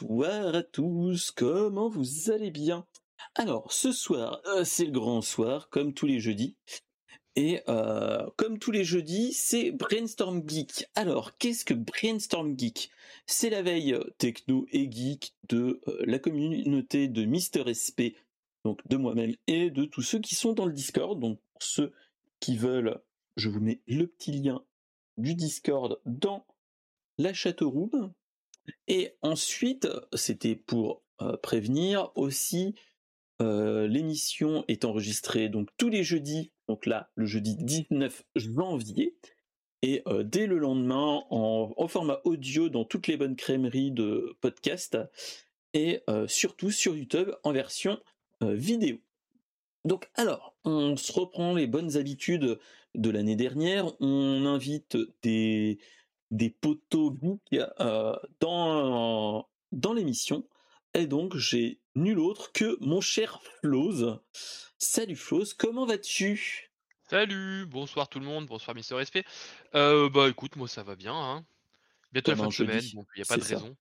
Bonsoir à tous, comment vous allez bien? Alors, ce soir, euh, c'est le grand soir, comme tous les jeudis. Et euh, comme tous les jeudis, c'est Brainstorm Geek. Alors, qu'est-ce que Brainstorm Geek? C'est la veille euh, techno et geek de la communauté de Mister SP, donc de moi-même et de tous ceux qui sont dans le Discord. Donc, ceux qui veulent, je vous mets le petit lien du Discord dans la chatroom. Et ensuite, c'était pour euh, prévenir aussi, euh, l'émission est enregistrée donc tous les jeudis, donc là le jeudi 19 janvier, et euh, dès le lendemain en, format audio dans toutes les bonnes crèmeries de podcast, et surtout sur YouTube en version vidéo. Donc alors, on se reprend les bonnes habitudes de l'année dernière, on invite des, des poteaux euh, dans, dans l'émission. Et donc, j'ai nul autre que mon cher Floz. Salut Floz, comment vas-tu? Salut, bonsoir tout le monde, bonsoir Mister Respect. Euh, bah écoute, moi ça va bien. Hein. Bientôt la fin de semaine, il n'y a pas de raison.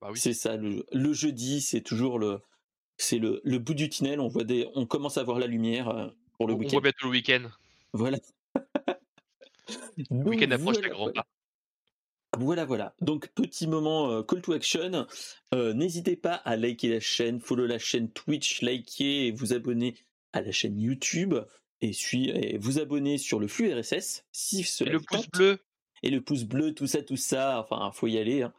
Bah, oui. C'est ça, le, jeudi, c'est toujours le, c'est le, le, bout du tunnel. On voit des, on commence à voir la lumière euh, pour le week-end. On voit bientôt le week-end. Voilà. le week-end approche voilà, grand pas. Voilà, voilà. Donc, petit moment euh, call to action. Euh, n'hésitez pas à liker la chaîne, follow la chaîne Twitch, liker et vous abonner à la chaîne YouTube et, et vous abonner sur le flux RSS si et le pouce bleu. Et le pouce bleu, tout ça, tout ça. Enfin, faut y aller. Hein.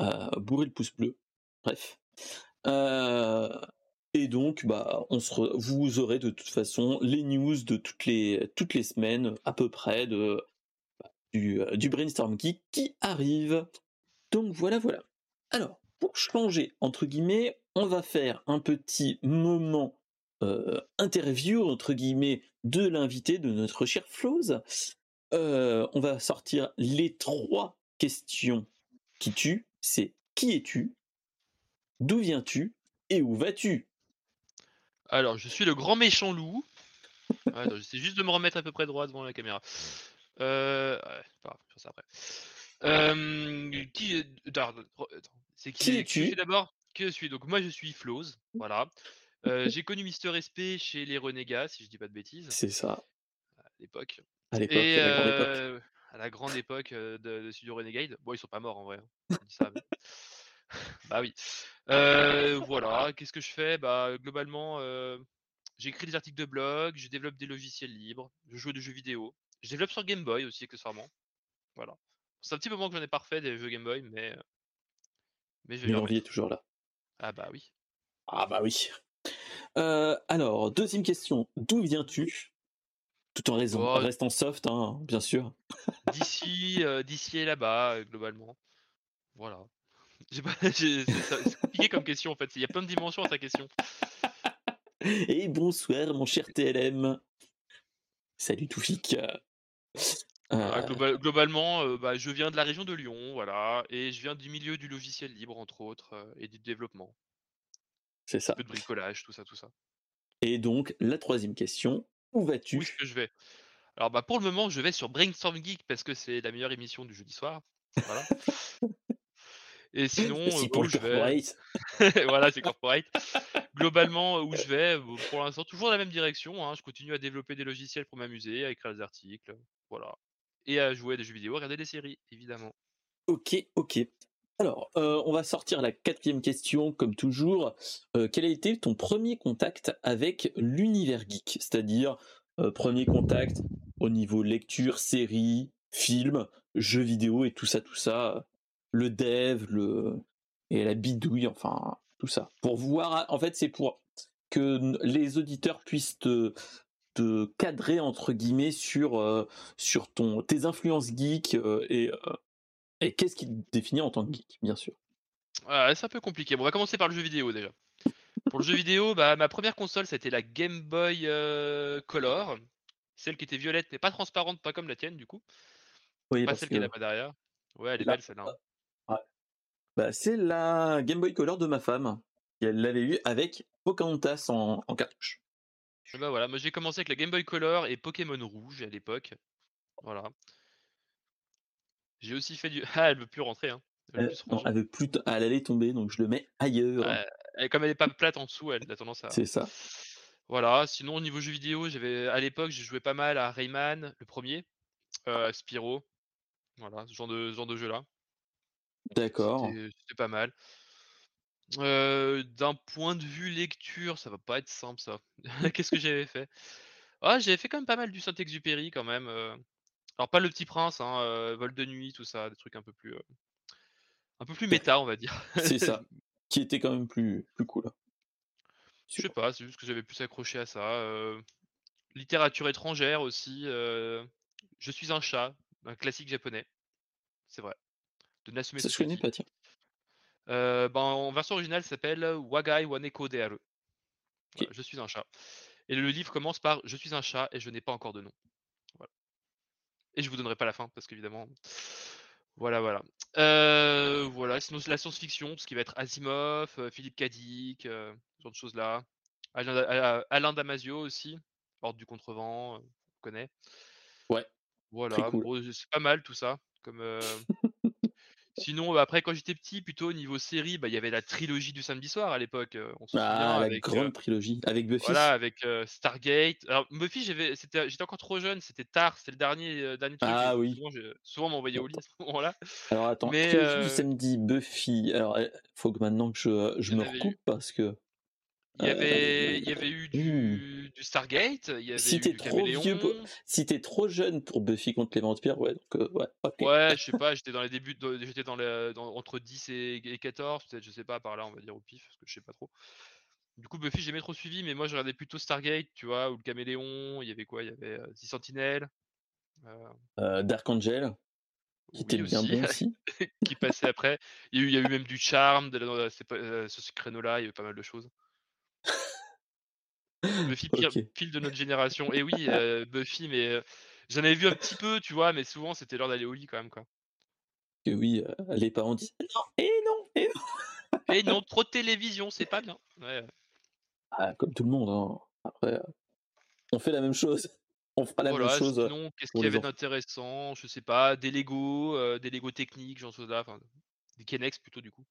Euh, bourrer le pouce bleu. Bref. et donc, bah, on se vous aurez de toute façon les news de toutes les toutes les semaines à peu près de euh, du, brainstorm qui, arrive. Donc voilà, voilà. Alors, pour changer, entre guillemets, on va faire un petit moment euh, interview, entre guillemets, de l'invité de notre cher Floz. Euh, on va sortir les trois questions qui tuent. C'est qui es-tu? D'où viens-tu? Et où vas-tu? Alors, je suis le grand méchant loup. J'essaie juste de me remettre à peu près droit devant la caméra. Euh, ouais, ça après. Euh, qui, c'est qui, qui es-tu? d'abord? Que je suis? Donc moi je suis Floz, voilà. Euh, j'ai connu Mister SP chez les Renégats, si je dis pas de bêtises. C'est ça. À l'époque. À l'époque. Et à, la euh, à la grande époque de, de Studio Renegade. Bon, ils sont pas morts en vrai. Hein. Ça, mais... bah oui. Euh, voilà. Qu'est-ce que je fais? Bah globalement, j'écris des articles de blog, je développe des logiciels libres, je joue à des jeux vidéo. Je développe sur Game Boy aussi, accessoirement. Voilà. C'est un petit moment que j'en ai pas refait des jeux Game Boy, mais. Mais, je l'envie est toujours là. Ah bah oui. Ah bah oui. Euh, alors, deuxième question. D'où viens-tu? Tout en raison. Oh, restant soft, hein, bien sûr. D'ici, euh, d'ici et là-bas, globalement. Voilà. C'est compliqué comme question en fait. Il y a plein de dimensions à ta question. Et bonsoir, mon cher TLM. Salut Toufik. Euh, globalement, euh, bah, je viens de la région de Lyon, voilà, et je viens du milieu du logiciel libre, entre autres, euh, et du développement. C'est ça. Un peu de bricolage, tout ça, tout ça. Et donc, la troisième question, où vas-tu? Où est-ce que je vais? Alors, bah, pour le moment, je vais sur Brainstorm Geek parce que c'est la meilleure émission du jeudi soir. Voilà. Et sinon, pour le je vais... voilà, c'est corporate. Globalement, où je vais, pour l'instant, toujours dans la même direction. Hein. Je continue à développer des logiciels pour m'amuser, à écrire des articles, voilà. Et à jouer à des jeux vidéo, à regarder des séries, évidemment. Ok, ok. Alors, euh, on va sortir la quatrième question, comme toujours. Euh, quel a été ton premier contact avec l'univers geek? C'est-à-dire, euh, premier contact au niveau lecture, série, film, jeux vidéo et tout ça, tout ça le dev, le et la bidouille, enfin tout ça. Pour voir, en fait, c'est pour que les auditeurs puissent te, cadrer entre guillemets sur euh, sur ton tes influences geek euh, et euh, et qu'est-ce qui te définit en tant que geek, bien sûr. c'est un peu compliqué. Bon, on va commencer par le jeu vidéo déjà. Pour le jeu vidéo, bah, ma première console, c'était la Game Boy Color, celle qui était violette mais pas transparente, pas comme la tienne du coup. Oui, pas celle qui est là-bas derrière. Ouais, elle est belle celle-là. Hein. Bah, c'est la Game Boy Color de ma femme. elle l'avait eu avec Pocahontas en, cartouche. Bah voilà, moi j'ai commencé avec la Game Boy Color et Pokémon Rouge à l'époque. Voilà. J'ai aussi fait du. Ah, elle veut plus rentrer, hein. Elle, non, elle veut plus t- elle allait tomber, donc je le mets ailleurs. Et comme elle est pas plate en dessous, elle a tendance à. C'est ça. Voilà. Sinon, au niveau jeux vidéo, j'avais à l'époque, j'ai joué pas mal à Rayman, le premier, euh, Spyro. Voilà, ce genre de, ce genre de jeu-là. D'accord. C'était c'était pas mal. Euh, D'un point de vue lecture, ça va pas être simple ça. Qu'est-ce que j'avais fait? Ah, j'avais fait quand même pas mal du Saint-Exupéry quand même. euh. Alors pas le Petit Prince, hein, euh, Vol de nuit, tout ça, des trucs un peu plus, euh, un peu plus méta, on va dire. C'est ça. Qui était quand même plus, plus cool. Je sais pas, c'est juste que j'avais plus accroché à ça. euh. Littérature étrangère aussi. euh, Je suis un chat, un classique japonais. C'est vrai. De Natsume Ça, je connais pas, tiens. Euh, ben, en version originale, s'appelle Wagai Waneko. Voilà, Ok. je suis un chat. Et le livre commence par Je suis un chat et je n'ai pas encore de nom. Voilà. Et je vous donnerai pas la fin parce qu'évidemment. Voilà, voilà. Euh, voilà, sinon c'est la science-fiction, ce qui va être Asimov, euh, Philippe Cadic, euh, ce genre de choses-là. Alain, Alain Damasio aussi, Ordre du Contrevent, euh, on connaît. Ouais. Voilà, cool. bon, c'est pas mal tout ça. Comme, euh, Sinon, bah, après, quand j'étais petit, plutôt au niveau série, bah, il y avait la trilogie du samedi soir à l'époque. euh, On se souvient Ah, la avec, grande euh, trilogie. Avec Buffy. voilà, avec euh, Stargate. Alors, Buffy, j'étais encore trop jeune, c'était tard, c'était le dernier, euh, dernier truc. Ah oui. Souvent, souvent m'envoyait au lit à ce moment-là. Alors attends, Mais, trilogie du samedi, Buffy. Alors, il faut que maintenant que je, je me eu. recoupe parce que Il y avait, il y avait eu du, du Stargate, il y avait Si t'es du trop vieux Caméléon. pour- si t'es trop jeune pour Buffy contre les vampires, ouais, donc euh, ouais, je sais pas, j'étais dans les débuts, de- j'étais dans, entre 10 et, et 14, peut-être, je sais pas, par là, on va dire au pif, parce que je sais pas trop. Du coup, Buffy, j'ai jamais trop suivi, mais moi, je regardais plutôt Stargate, tu vois, ou le Caméléon, il y avait quoi Il y avait euh, The Sentinel, euh, Euh, Dark Angel, qui oui, était bien aussi, bon aussi. qui passait après. Il y, a eu, il y a eu même du charme, de la- pas- euh, sur ce créneau-là, il y avait pas mal de choses. Buffy, pire, pile de notre génération. Et oui, euh, Buffy, mais euh, j'en avais vu un petit peu, tu vois, mais souvent, c'était l'heure d'aller au lit quand même, quoi. Que oui, euh, les parents disent non, et non, et non. Et non, trop de télévision, c'est pas bien. Ouais. Ah, comme tout le monde, hein. après, on fait la même chose. On fera la Voilà, même chose. sinon, qu'est-ce qu'il y avait d'intéressant? Je sais pas, des Lego, euh, des Lego techniques, genre de choses là, enfin, des Kenex plutôt du coup.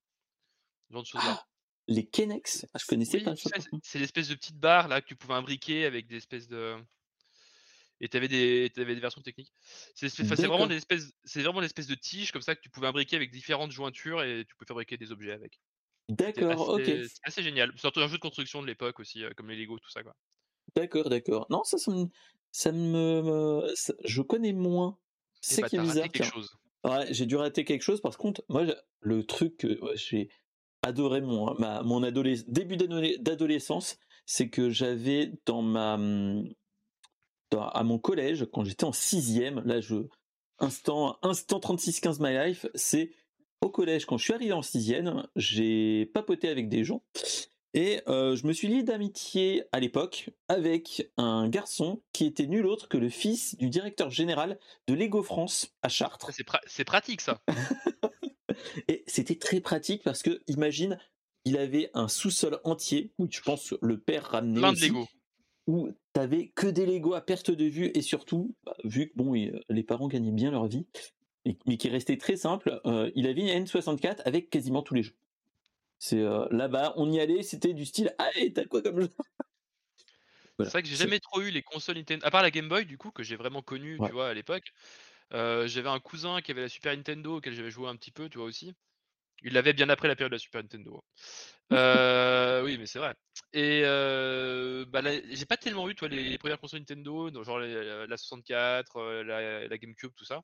Ce genre de choses là. Ah, les Kenex, ah, je connaissais Oui, pas tu ça. c'est- l'espèce de petite barre là que tu pouvais imbriquer avec des espèces de. Et t'avais des, t'avais des versions techniques. C'est vraiment des espèces, c'est vraiment l'espèce de tige comme ça que tu pouvais imbriquer avec différentes jointures et tu peux fabriquer des objets avec. D'accord, ok. c'est assez génial. Surtout un jeu de construction de l'époque aussi, euh, comme les Lego, tout ça quoi. D'accord, d'accord. Non, ça, ça me, ça me, me- ça- je connais moins. C'est bah, qui est raté bizarre, quelque tiens. chose. Ouais, j'ai dû rater quelque chose. Par contre, moi, le truc que j'ai adoré mon, ma, mon adolesc- début d'adole- d'adolescence, c'est que j'avais dans ma, dans- à mon collège, quand j'étais en sixième, là, je, instant, instant 36-15 my life, c'est au collège, quand je suis arrivé en sixième, j'ai papoté avec des gens. Et euh, je me suis lié d'amitié à l'époque avec un garçon qui était nul autre que le fils du directeur général de Lego France à Chartres. Ça, C'est pra- c'est pratique ça. Et c'était très pratique parce que, imagine, il avait un sous-sol entier, où je pense le père ramenait Plein de Lego. où t'avais que des Lego à perte de vue et surtout, bah, vu que bon, il- les parents gagnaient bien leur vie, et- mais qui restait très simple, euh, il avait une N64 avec quasiment tous les jeux. C'est euh, là-bas, on y allait, c'était du style, allez, t'as quoi comme jeu? Voilà, C'est vrai que j'ai jamais trop eu les consoles Nintendo, à part la Game Boy du coup que j'ai vraiment connu, Ouais. tu vois, à l'époque. Euh, j'avais un cousin qui avait la Super Nintendo auquel j'avais joué un petit peu, tu vois aussi. Il l'avait bien après la période de la Super Nintendo. hein. Euh, oui, mais c'est vrai. Et euh, bah, j'ai pas tellement eu, toi, les, les premières consoles Nintendo, genre les- la 64, euh, la, la GameCube, tout ça.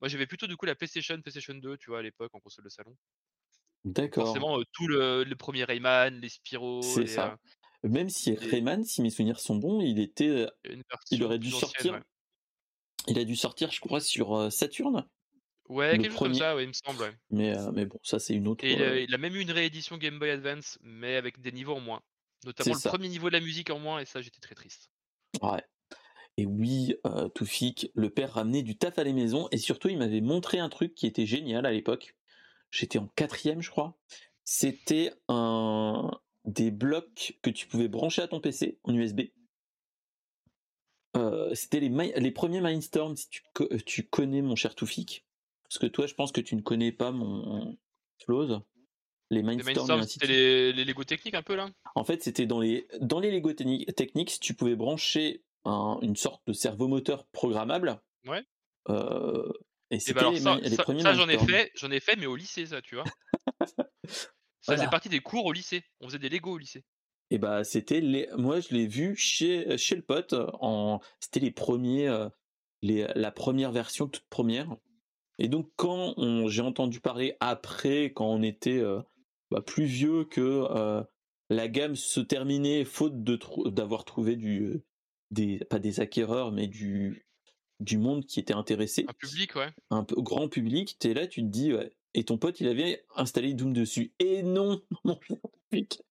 Moi, j'avais plutôt du coup la PlayStation, PlayStation 2, tu vois, à l'époque en console de salon. D'accord, forcément, euh, tout le, le premier Rayman, les Spyro, c'est ça. Même si Rayman, si mes souvenirs sont bons, il était, il aurait dû sortir, ouais. Il a dû sortir, je crois, sur euh, Saturn, Ouais, le quelque chose comme ça, ouais, il me semble. ouais. Mais, euh, mais bon, ça c'est une autre. Et il a, euh, il a même eu une réédition Game Boy Advance, mais avec des niveaux en moins. Notamment le ça. premier niveau de la musique en moins, et ça, j'étais très triste. Ouais. Et oui, euh, Toufik, le père ramenait du taf à la maison et surtout il m'avait montré un truc qui était génial à l'époque. J'étais en quatrième, je crois. C'était un des blocs que tu pouvais brancher à ton PC en USB. Euh, C'était les, Mi- les premiers Mindstorm, si tu, co- tu connais mon cher Toufik. Parce que toi, je pense que tu ne connais pas mon, Close, les Mindstorm c'était les, les Lego techniques un peu là? En fait, c'était dans les dans les Lego Techni- Technics, tu pouvais brancher un- une sorte de servomoteur programmable. Ouais. euh, et Et c'était bah alors les, ça, mi- les ça, premiers ça, j'en ai fait, j'en ai fait, mais au lycée, ça, tu vois. Ça faisait Voilà. partie des cours au lycée. On faisait des Lego au lycée. Et bah c'était les moi je l'ai vu chez chez le pote en c'était les premiers euh, les la première version toute première. Et donc quand on j'ai entendu parler après quand on était euh, bah, plus vieux que euh, la gamme se terminait faute de d'avoir trouvé du euh, des pas des acquéreurs mais du du monde qui était intéressé Un public, ouais. un grand public, t'es là, tu te dis, ouais. Et ton pote, il avait installé Doom dessus. Et non, mon public.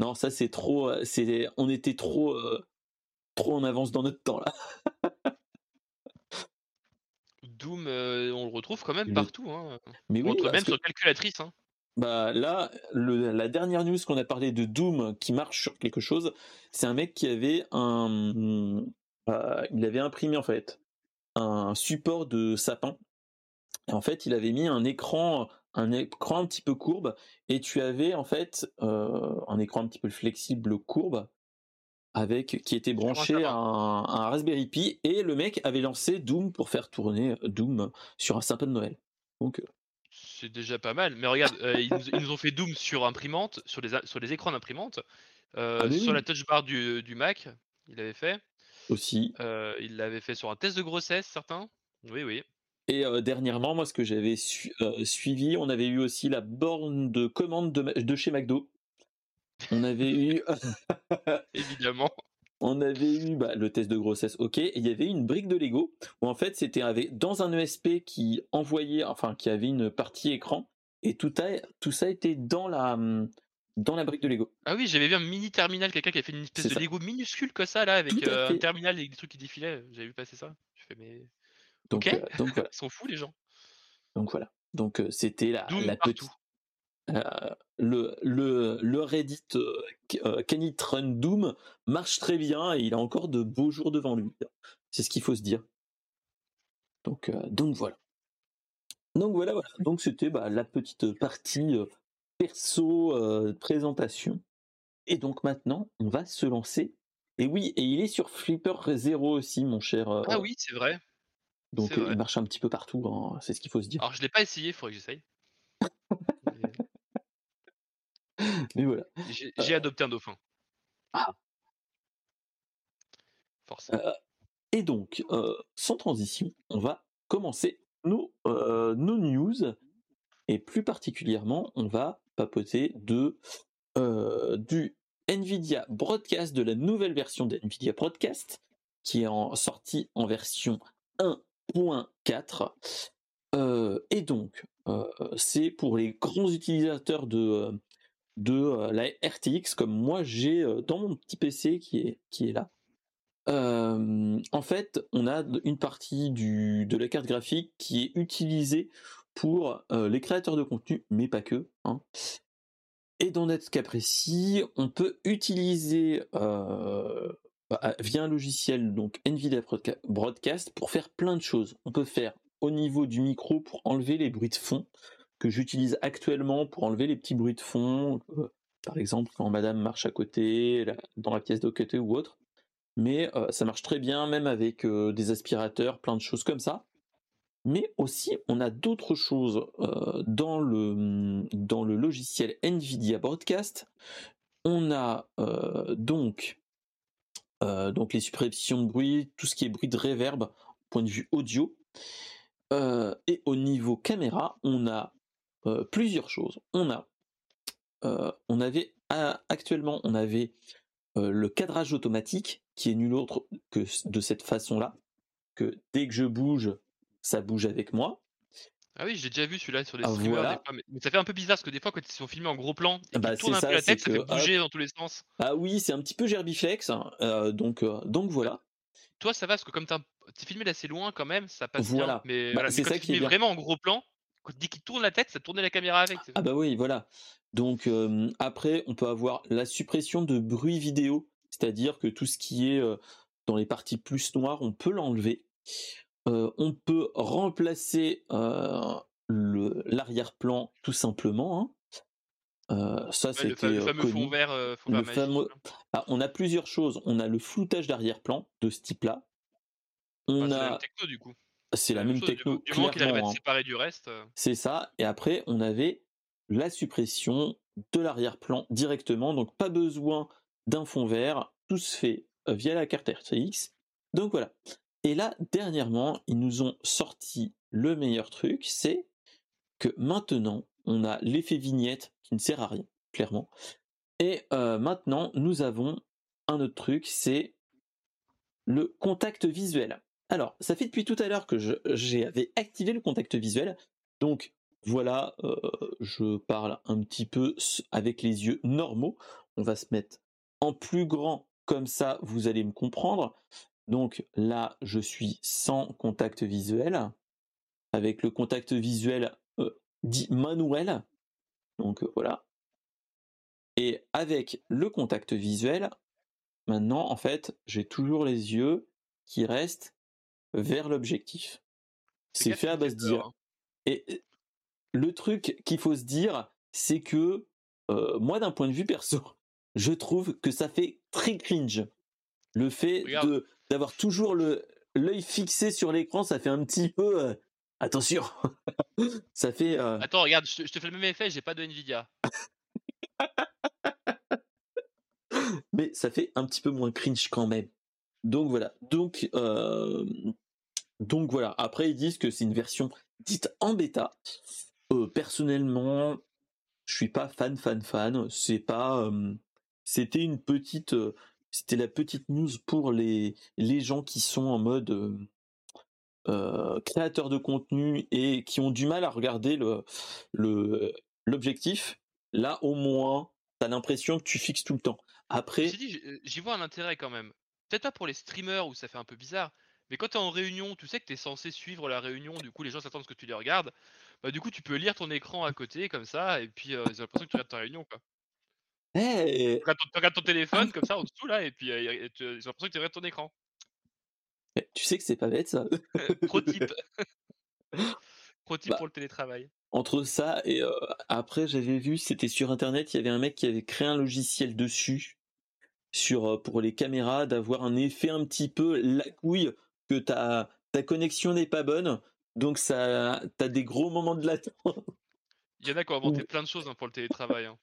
Non, ça c'est trop, euh, c'est, on était trop, euh, trop en avance dans notre temps là. Doom, euh, on le retrouve quand même partout. Hein. Mais On oui, retrouve même que, sur calculatrice. Hein. bah là, le- la dernière news qu'on a parlé de Doom qui marche sur quelque chose, c'est un mec qui avait un, euh, il avait imprimé en fait un support de sapin. Et en fait, il avait mis un écran, un écran un petit peu courbe, et tu avais en fait euh, un écran un petit peu flexible courbe avec qui était branché à un, à un Raspberry Pi, et le mec avait lancé Doom pour faire tourner Doom sur un sapin de Noël. Donc euh, C'est déjà pas mal. Mais regarde, euh, ils, nous, ils nous ont fait Doom sur imprimante, sur les, sur les écrans d'imprimante, euh, Ah, sur la touch bar du, du Mac. Il l'avait fait. aussi. Euh, il l'avait fait sur un test de grossesse, certains. Oui, oui. Et euh, dernièrement, moi, ce que j'avais su- euh, suivi, on avait eu aussi la borne de commande de, chez McDo. On avait eu, Évidemment. on avait eu bah, le test de grossesse, ok. Et il y avait une brique de Lego où en fait c'était dans un ESP qui envoyait, enfin qui avait une partie écran et tout, a, tout ça était dans la dans la brique de Lego. Ah oui, j'avais vu un mini terminal, quelqu'un qui a fait une espèce de ça. Lego minuscule comme ça, là, avec euh, un terminal et des trucs qui défilaient. J'avais vu passer ça. Je fais, mais. Donc, voilà. Ils sont fous, les gens. Donc voilà. Donc c'était la, la petite euh, le, le, le Reddit euh, euh, Can It Run Doom marche très bien et il a encore de beaux jours devant lui. C'est ce qu'il faut se dire. Donc, euh, donc voilà. Donc voilà, voilà. Donc c'était bah, la petite partie perso présentation. Et donc maintenant, on va se lancer. Et oui, et il est sur Flipper Zero aussi, mon cher. Ah oui, c'est vrai. Donc euh, il marche un petit peu partout, hein, c'est ce qu'il faut se dire. Alors, je l'ai pas essayé, il faudrait que j'essaye. Mais Mais voilà. J'ai j'ai adopté un dauphin. Ah. Forcément. Euh, et donc, euh, sans transition, on va commencer nos, euh, nos news. Et plus particulièrement, on va papoter de, euh, du NVIDIA Broadcast, de la nouvelle version d'NVIDIA Broadcast, qui est en, sortie en version 1.4. Euh, et donc, euh, c'est pour les grands utilisateurs de, euh, de la RTX, comme moi j'ai dans mon petit PC qui est, là. En fait, on a une partie du, de la carte graphique qui est utilisée pour les créateurs de contenu, mais pas que. hein. Et dans notre cas précis, on peut utiliser via un logiciel, donc NVIDIA Broadca- Broadcast, pour faire plein de choses. On peut faire au niveau du micro pour enlever les bruits de fond que j'utilise actuellement pour enlever les petits bruits de fond, euh, par exemple quand madame marche à côté, dans la pièce d'à côté ou autre mais euh, ça marche très bien même avec euh, des aspirateurs, plein de choses comme ça. Mais aussi, on a d'autres choses dans, le, logiciel NVIDIA Broadcast. On a donc, donc les suppressions de bruit, tout ce qui est bruit de reverb, point de vue audio. Euh, et au niveau caméra, on a euh, plusieurs choses. On a, euh, on avait actuellement, on avait euh, le cadrage automatique qui est nul autre que de cette façon-là, que dès que je bouge, ça bouge avec moi. Ah oui, j'ai déjà vu celui-là sur les Ah, streamers. voilà. des fois, mais, mais ça fait un peu bizarre parce que des fois, quand ils sont filmés en gros plan et Bah, tournent un peu ça, la c'est tête, ça que, fait bouger dans tous les sens. Ah oui, c'est un petit peu gerbiflex, hein, euh, donc, euh, donc voilà. Toi, ça va parce que comme t'es filmé d'assez loin quand même, ça passe bien. Voilà. Mais, Bah, voilà, c'est mais quand ça tu qui est filmé bien. vraiment en gros plan, quand dès qu'il tourne la tête, ça tournait la caméra avec. Ah bah oui, voilà. Donc euh, après, on peut avoir la suppression de bruit vidéo, c'est-à-dire que tout ce qui est dans les parties plus noires, on peut l'enlever. Euh, on peut remplacer euh, l'arrière-plan tout simplement. Hein. Euh, ça, Ouais, c'était le fond connu. vert, fond vert fameux. là. Ah, on a plusieurs choses. On a le floutage d'arrière-plan de ce type-là. On Enfin, c'est la même a, techno du coup. c'est la même même techno, du moment qu'il arrive à hein. séparer du reste. C'est ça. Et après, on avait la suppression de l'arrière-plan directement. Donc, pas besoin d'un fond vert. Tout se fait via la carte RTX. Donc voilà. Et là, dernièrement, ils nous ont sorti le meilleur truc, c'est que maintenant, on a l'effet vignette qui ne sert à rien, clairement. Et euh, maintenant, nous avons un autre truc, c'est le contact visuel. Alors, ça fait depuis tout à l'heure que j'avais activé le contact visuel. Donc, voilà, euh, je parle un petit peu avec les yeux normaux. On va se mettre en plus grand, comme ça, vous allez me comprendre. Donc là, je suis sans contact visuel, avec le contact visuel euh, dit manuel. Donc euh, voilà. Et avec le contact visuel, maintenant, en fait, j'ai toujours les yeux qui restent vers l'objectif. ces C'est fait à base hein. Et le truc qu'il faut se dire, c'est que euh, moi, d'un point de vue perso, je trouve que ça fait très cringe. Le fait Regarde. de d'avoir toujours le l'œil fixé sur l'écran, ça fait un petit peu euh, attention. ça fait euh, Attends, regarde, je te, je te fais le même effet, j'ai pas de Nvidia. mais ça fait un petit peu moins cringe quand même. Donc voilà. Donc euh, donc voilà. Après ils disent que c'est une version dite en bêta. Personnellement, je suis pas fan fan fan. C'est pas. c'était une petite. C'était la petite news pour les les gens qui sont en mode euh, euh, créateurs de contenu et qui ont du mal à regarder l'objectif. Là au moins, t'as l'impression que tu fixes tout le temps. Après, euh, j'y vois un intérêt quand même. Peut-être pas pour les streamers où ça fait un peu bizarre, mais quand t'es en réunion, tu sais que t'es censé suivre la réunion, du coup les gens s'attendent à ce que tu les regardes. Bah du coup tu peux lire ton écran à côté comme ça, et puis euh, j'ai l'impression que tu regardes ta réunion quoi. Hey, Tu regardes ton, tu regardes ton téléphone comme ça en dessous là, et puis euh, tu- j'ai l'impression que tu regardes ton écran. tu sais que c'est pas bête ça. Pro tip. Pro tip Bah. pour le télétravail. Entre ça et euh, après j'avais vu c'était sur internet il y avait un mec qui avait créé un logiciel dessus sur euh, pour les caméras d'avoir un effet un petit peu la couille que ta ta connexion n'est pas bonne donc ça t'as des gros moments de latence. Il y en a qui ont inventé plein de choses hein, pour le télétravail. hein.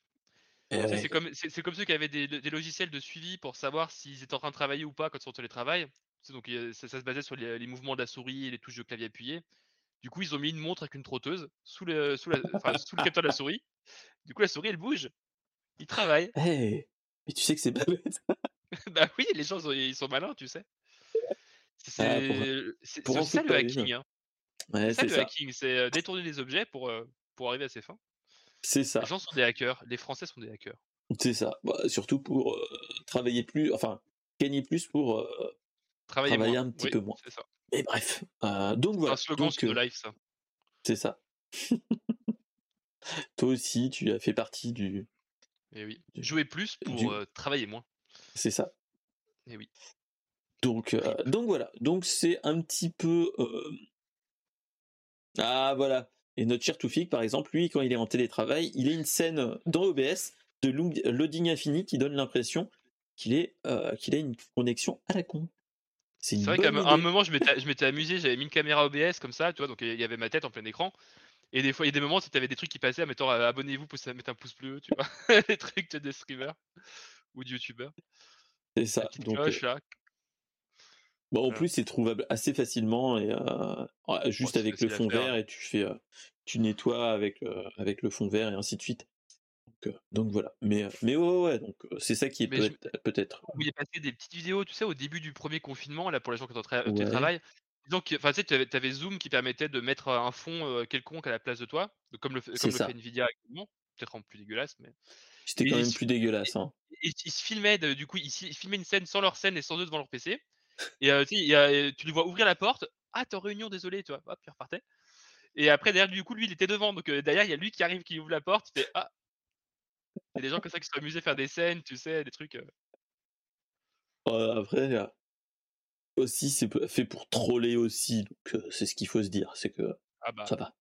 Eh ouais. c'est comme, ceux qui avaient des, des logiciels de suivi pour savoir s'ils étaient en train de travailler ou pas quand ils sont en télétravail. Donc ça, ça se basait sur les, les mouvements de la souris et les touches de clavier appuyées. Du coup, ils ont mis une montre avec une trotteuse sous le, sous la, enfin, sous le capteur de la souris. Du coup, la souris, elle bouge. Ils travaillent. Hey, mais tu sais que c'est pas bête. bah oui, les gens, ils sont, malins, tu sais. C'est, Ah, ça le hacking. Hein. Ouais, C'est ça le hacking, c'est détourner des objets pour, euh, pour arriver à ses fins. C'est ça. Les gens sont des hackers. Les Français sont des hackers. C'est ça. Bah, surtout pour euh, travailler plus enfin gagner plus pour euh, Travailler, un petit Oui, peu moins. C'est ça. mais bref. Euh, donc C'est voilà. un slogan Donc, de live, ça. c'est ça. Toi aussi, tu as fait partie du. Et oui. du- Jouer plus pour du- travailler moins. C'est ça. Et oui. Donc, donc voilà. Donc c'est un petit peu. Ah voilà. Et notre cher Toufik, par exemple, lui, quand il est en télétravail, il a une scène dans OBS de lo- loading infini qui donne l'impression qu'il est euh, qu'il a une connexion à la con. C'est vrai qu'à un moment, je m'étais amusé, j'avais mis une caméra OBS comme ça, tu vois, donc il y avait ma tête en plein écran. Et des fois, il y a des moments, tu avais des trucs qui passaient, mettant abonnez-vous, poussez- mettez un pouce bleu, tu vois. des trucs de des streamers ou de youtubeurs. C'est La ça. petite Donc, euh, cloche là. Bon, en Voilà. plus, c'est trouvable assez facilement et euh, juste avec le fond vert et tu fais, euh, tu nettoies avec euh, avec le fond vert et ainsi de suite. Donc, euh, donc voilà. Mais mais ouais, ouais, ouais, donc c'est ça qui est je- peut-être peut-être. Où il est passé des petites vidéos, tu sais, au début du premier confinement, là, pour les gens qui en Ouais. Disons que, enfin, tu sais, avais, t'avais Zoom qui permettait de mettre un fond quelconque à la place de toi, donc comme le, comme le fait Nvidia actuellement, peut-être en plus dégueulasse, mais. C'était quand même plus dégueulasse. Hein. ils, ils se filmaient, de- du coup, ils filmaient une scène sans leur scène et sans eux devant leur PC. Et euh, tu sais, il y a- tu les vois ouvrir la porte. Ah, t'es en réunion, désolé, tu vois. Hop, il repartait. Et après, derrière, du coup, lui, il était devant. Donc, euh, derrière, il y a lui qui arrive, qui ouvre la porte. Il fait Ah. Il y a des gens comme ça qui se sont amusés à faire des scènes, tu sais, des trucs. après, aussi c'est fait pour troller aussi. Donc c'est ce qu'il faut se dire, c'est que Ah bah. ça va.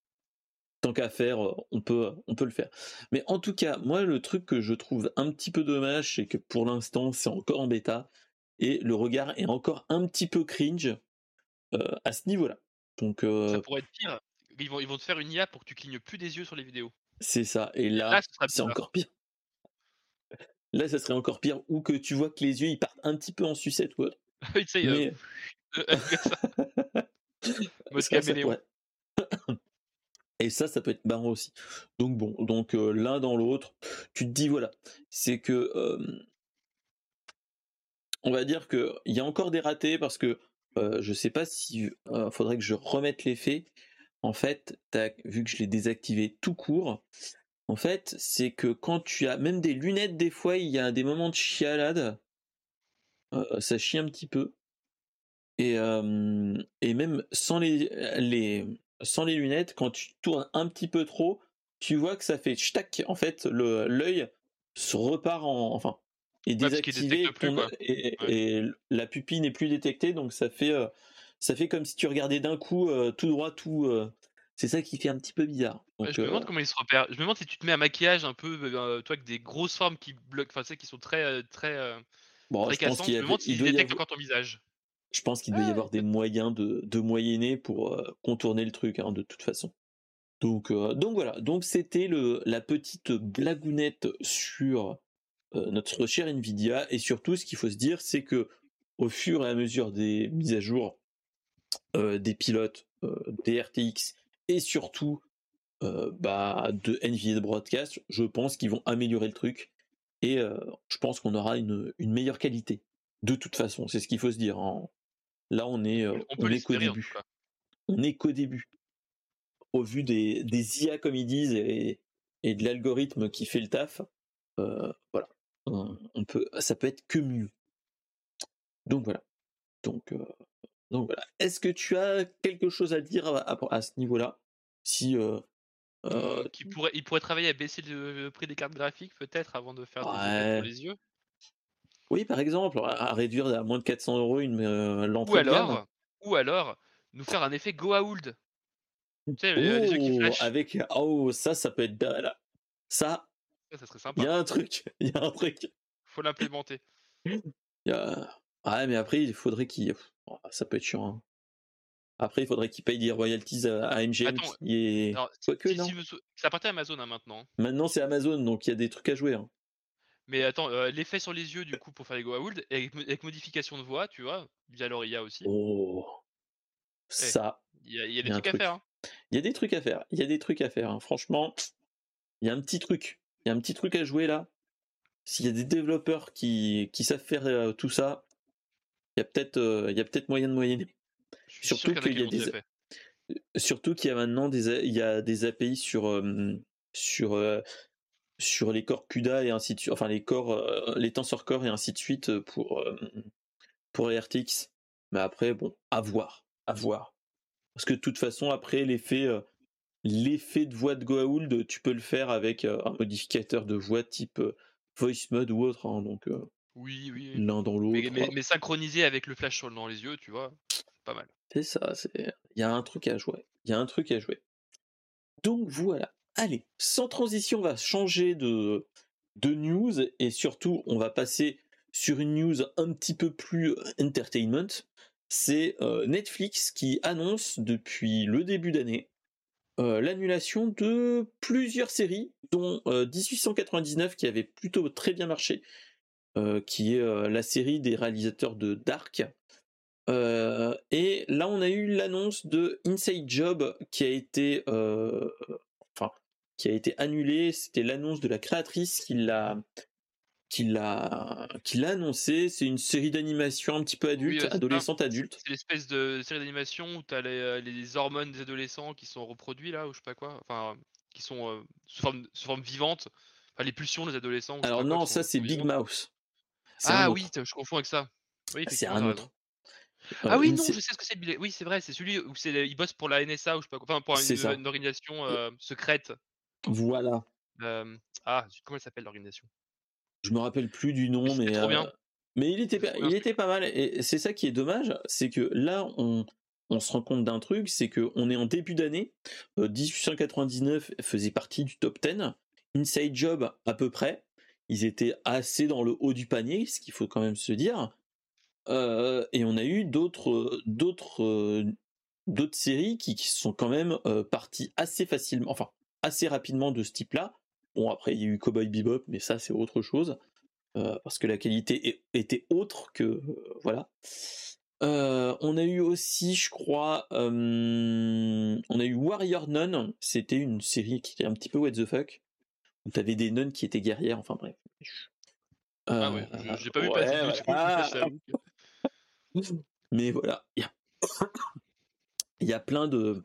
tant qu'à faire, on peut, on peut le faire. Mais en tout cas, moi, le truc que je trouve un petit peu dommage, c'est que pour l'instant, c'est encore en bêta et le regard est encore un petit peu cringe à ce niveau-là. Donc, ça pourrait être pire. Ils vont, ils vont te faire une IA pour que tu clignes plus des yeux sur les vidéos. C'est ça. Et là, c'est encore pire. Là, ça serait encore pire, ou que tu vois que les yeux ils partent un petit peu en sucette ou autre. oui, tu sais, Mais... euh, Et ça, ça peut être marrant aussi. Donc bon, donc euh, l'un dans l'autre, tu te dis voilà, c'est que on va dire que il y a encore des ratés parce que euh, je sais pas si euh, faudrait que je remette l'effet. En fait, vu que je l'ai désactivé tout court, en fait, c'est que quand tu as même des lunettes, des fois, il y a des moments de chialade. ça chie un petit peu. Et, et même sans les, lunettes, quand tu tournes un petit peu trop, tu vois que ça fait ch'tac, en fait, l'œil se repart en, enfin, est désactivé et, la pupille n'est plus détectée, donc ça fait, euh, ça fait comme si tu regardais d'un coup euh, tout droit, tout. Euh, c'est ça qui fait un petit peu bizarre. je me demande comment il se repère. Je me demande si tu te mets un maquillage un peu, toi, avec des grosses formes qui bloquent, enfin, qui sont très, très, bon, très cassantes. Je, me demande s'il détecte encore ton visage. Je pense qu'il doit y ah, avoir des moyens de, de moyenner pour contourner le truc, hein, de toute façon. Donc, euh, donc voilà. Donc c'était le la petite blagounette sur notre cher Nvidia et surtout ce qu'il faut se dire, c'est que au fur et à mesure des mises à jour des pilotes, des RTX et surtout bah, de Nvidia Broadcast, je pense qu'ils vont améliorer le truc et je pense qu'on aura une, une meilleure qualité. De toute façon, c'est ce qu'il faut se dire. Hein. Là, on est, on, est qu'au début. On est qu'au début. Au vu des, des IA, comme ils disent, et, et de l'algorithme qui fait le taf, euh, voilà. On, peut, ça peut être que mieux. Donc voilà. Donc, euh, donc voilà. Est-ce que tu as quelque chose à dire à, à, ce niveau-là? Si euh, euh, pourrait, il pourrait travailler à baisser le, prix des cartes graphiques peut-être avant de faire des pour les yeux? Oui, par exemple, à, réduire à moins de 400 euros une l'entrée ou alors, ou alors nous faire un effet Goa'uld. Tu sais, les, yeux qui oh, flashent. Avec oh ça, ça peut être là. Ça, ça, serait sympa. Il y a un truc, il y a un truc. Faut l'implémenter. a... Ah mais après il faudrait qu'il, oh, ça peut être chiant. Hein. Après, il faudrait qu'il paye des royalties à, MGM est. Ça appartient à Amazon hein, maintenant. Maintenant, c'est Amazon, donc il y a des trucs à jouer. Hein. Mais attends, euh, l'effet sur les yeux, du coup, pour faire les Goa'uld, avec, avec modification de voix, tu vois, via l'Oria aussi. Oh, eh, ça. Il y, a des trucs à faire. Il y a des trucs à faire. Il y a des trucs à faire. Franchement, il y a un petit truc. Il y a un petit truc à jouer là. S'il y a des développeurs qui, qui savent faire euh, tout ça, il y a peut-être euh, il y a peut-être moyen de moyenner. Surtout qu'il y a des surtout qu'il y a maintenant des il y a des API sur sur sur les corps CUDA et ainsi de suite, enfin les corps, euh, les tensor core et ainsi de suite euh, pour euh, pour les RTX. Mais après, bon, à voir, à voir. Parce que de toute façon, après l'effet l'effet de voix de Goa'uld, tu peux le faire avec un modificateur de voix type voice mode ou autre. Hein, donc oui, oui. L'un dans l'autre. Mais, mais, synchronisé avec le flash dans les yeux, tu vois, pas mal. C'est ça. C'est. Il y a un truc à jouer. Il y a un truc à jouer. Donc voilà. Allez, sans transition, on va changer de, de news et surtout, on va passer sur une news un petit peu plus euh, entertainment. C'est euh, Netflix qui annonce depuis le début d'année euh, l'annulation de plusieurs séries, dont 1899 qui avait plutôt très bien marché, qui est la série des réalisateurs de Dark. et là, on a eu l'annonce de Inside Job qui a été qui a été annulé. C'était l'annonce de la créatrice qui l'a qui l'a qui l'a annoncé. C'est une série d'animation un petit peu adulte, adolescente adulte. C'est l'espèce de série d'animation où tu as euh, les, hormones des adolescents qui sont reproduits là, ou je sais pas quoi, enfin qui sont euh, sous, forme, sous, forme, vivante. Enfin, les pulsions des adolescents. Alors non, ça c'est Big Mouse. Ah oui, je confonds avec ça. Oui, c'est un autre. ah oui, non, je sais ce que c'est. Oui, c'est vrai, c'est celui où il bosse pour la NSA ou je sais pas quoi, enfin pour une, organisation euh, secrète. Voilà. ah, comment elle s'appelle l'organisation? Je me rappelle plus du nom, mais mais il était il était pas mal et c'est ça qui est dommage, c'est que là on on se rend compte d'un truc, c'est que on est en début d'année. 1899 faisait partie du top 10. Inside Job à peu près. Ils étaient assez dans le haut du panier, ce qu'il faut quand même se dire. et on a eu d'autres d'autres d'autres séries qui, sont quand même parties assez facilement, enfin assez rapidement de ce type-là. Bon après il y a eu Cowboy Bebop, mais ça c'est autre chose parce que la qualité était autre que voilà. on a eu aussi, je crois, on a eu Warrior Nun. C'était une série qui était un petit peu what the fuck. Où t'avais des nuns qui étaient guerrières. Enfin bref. ah ouais, j'ai pas vu passer. Mais voilà, il y a, il y a plein de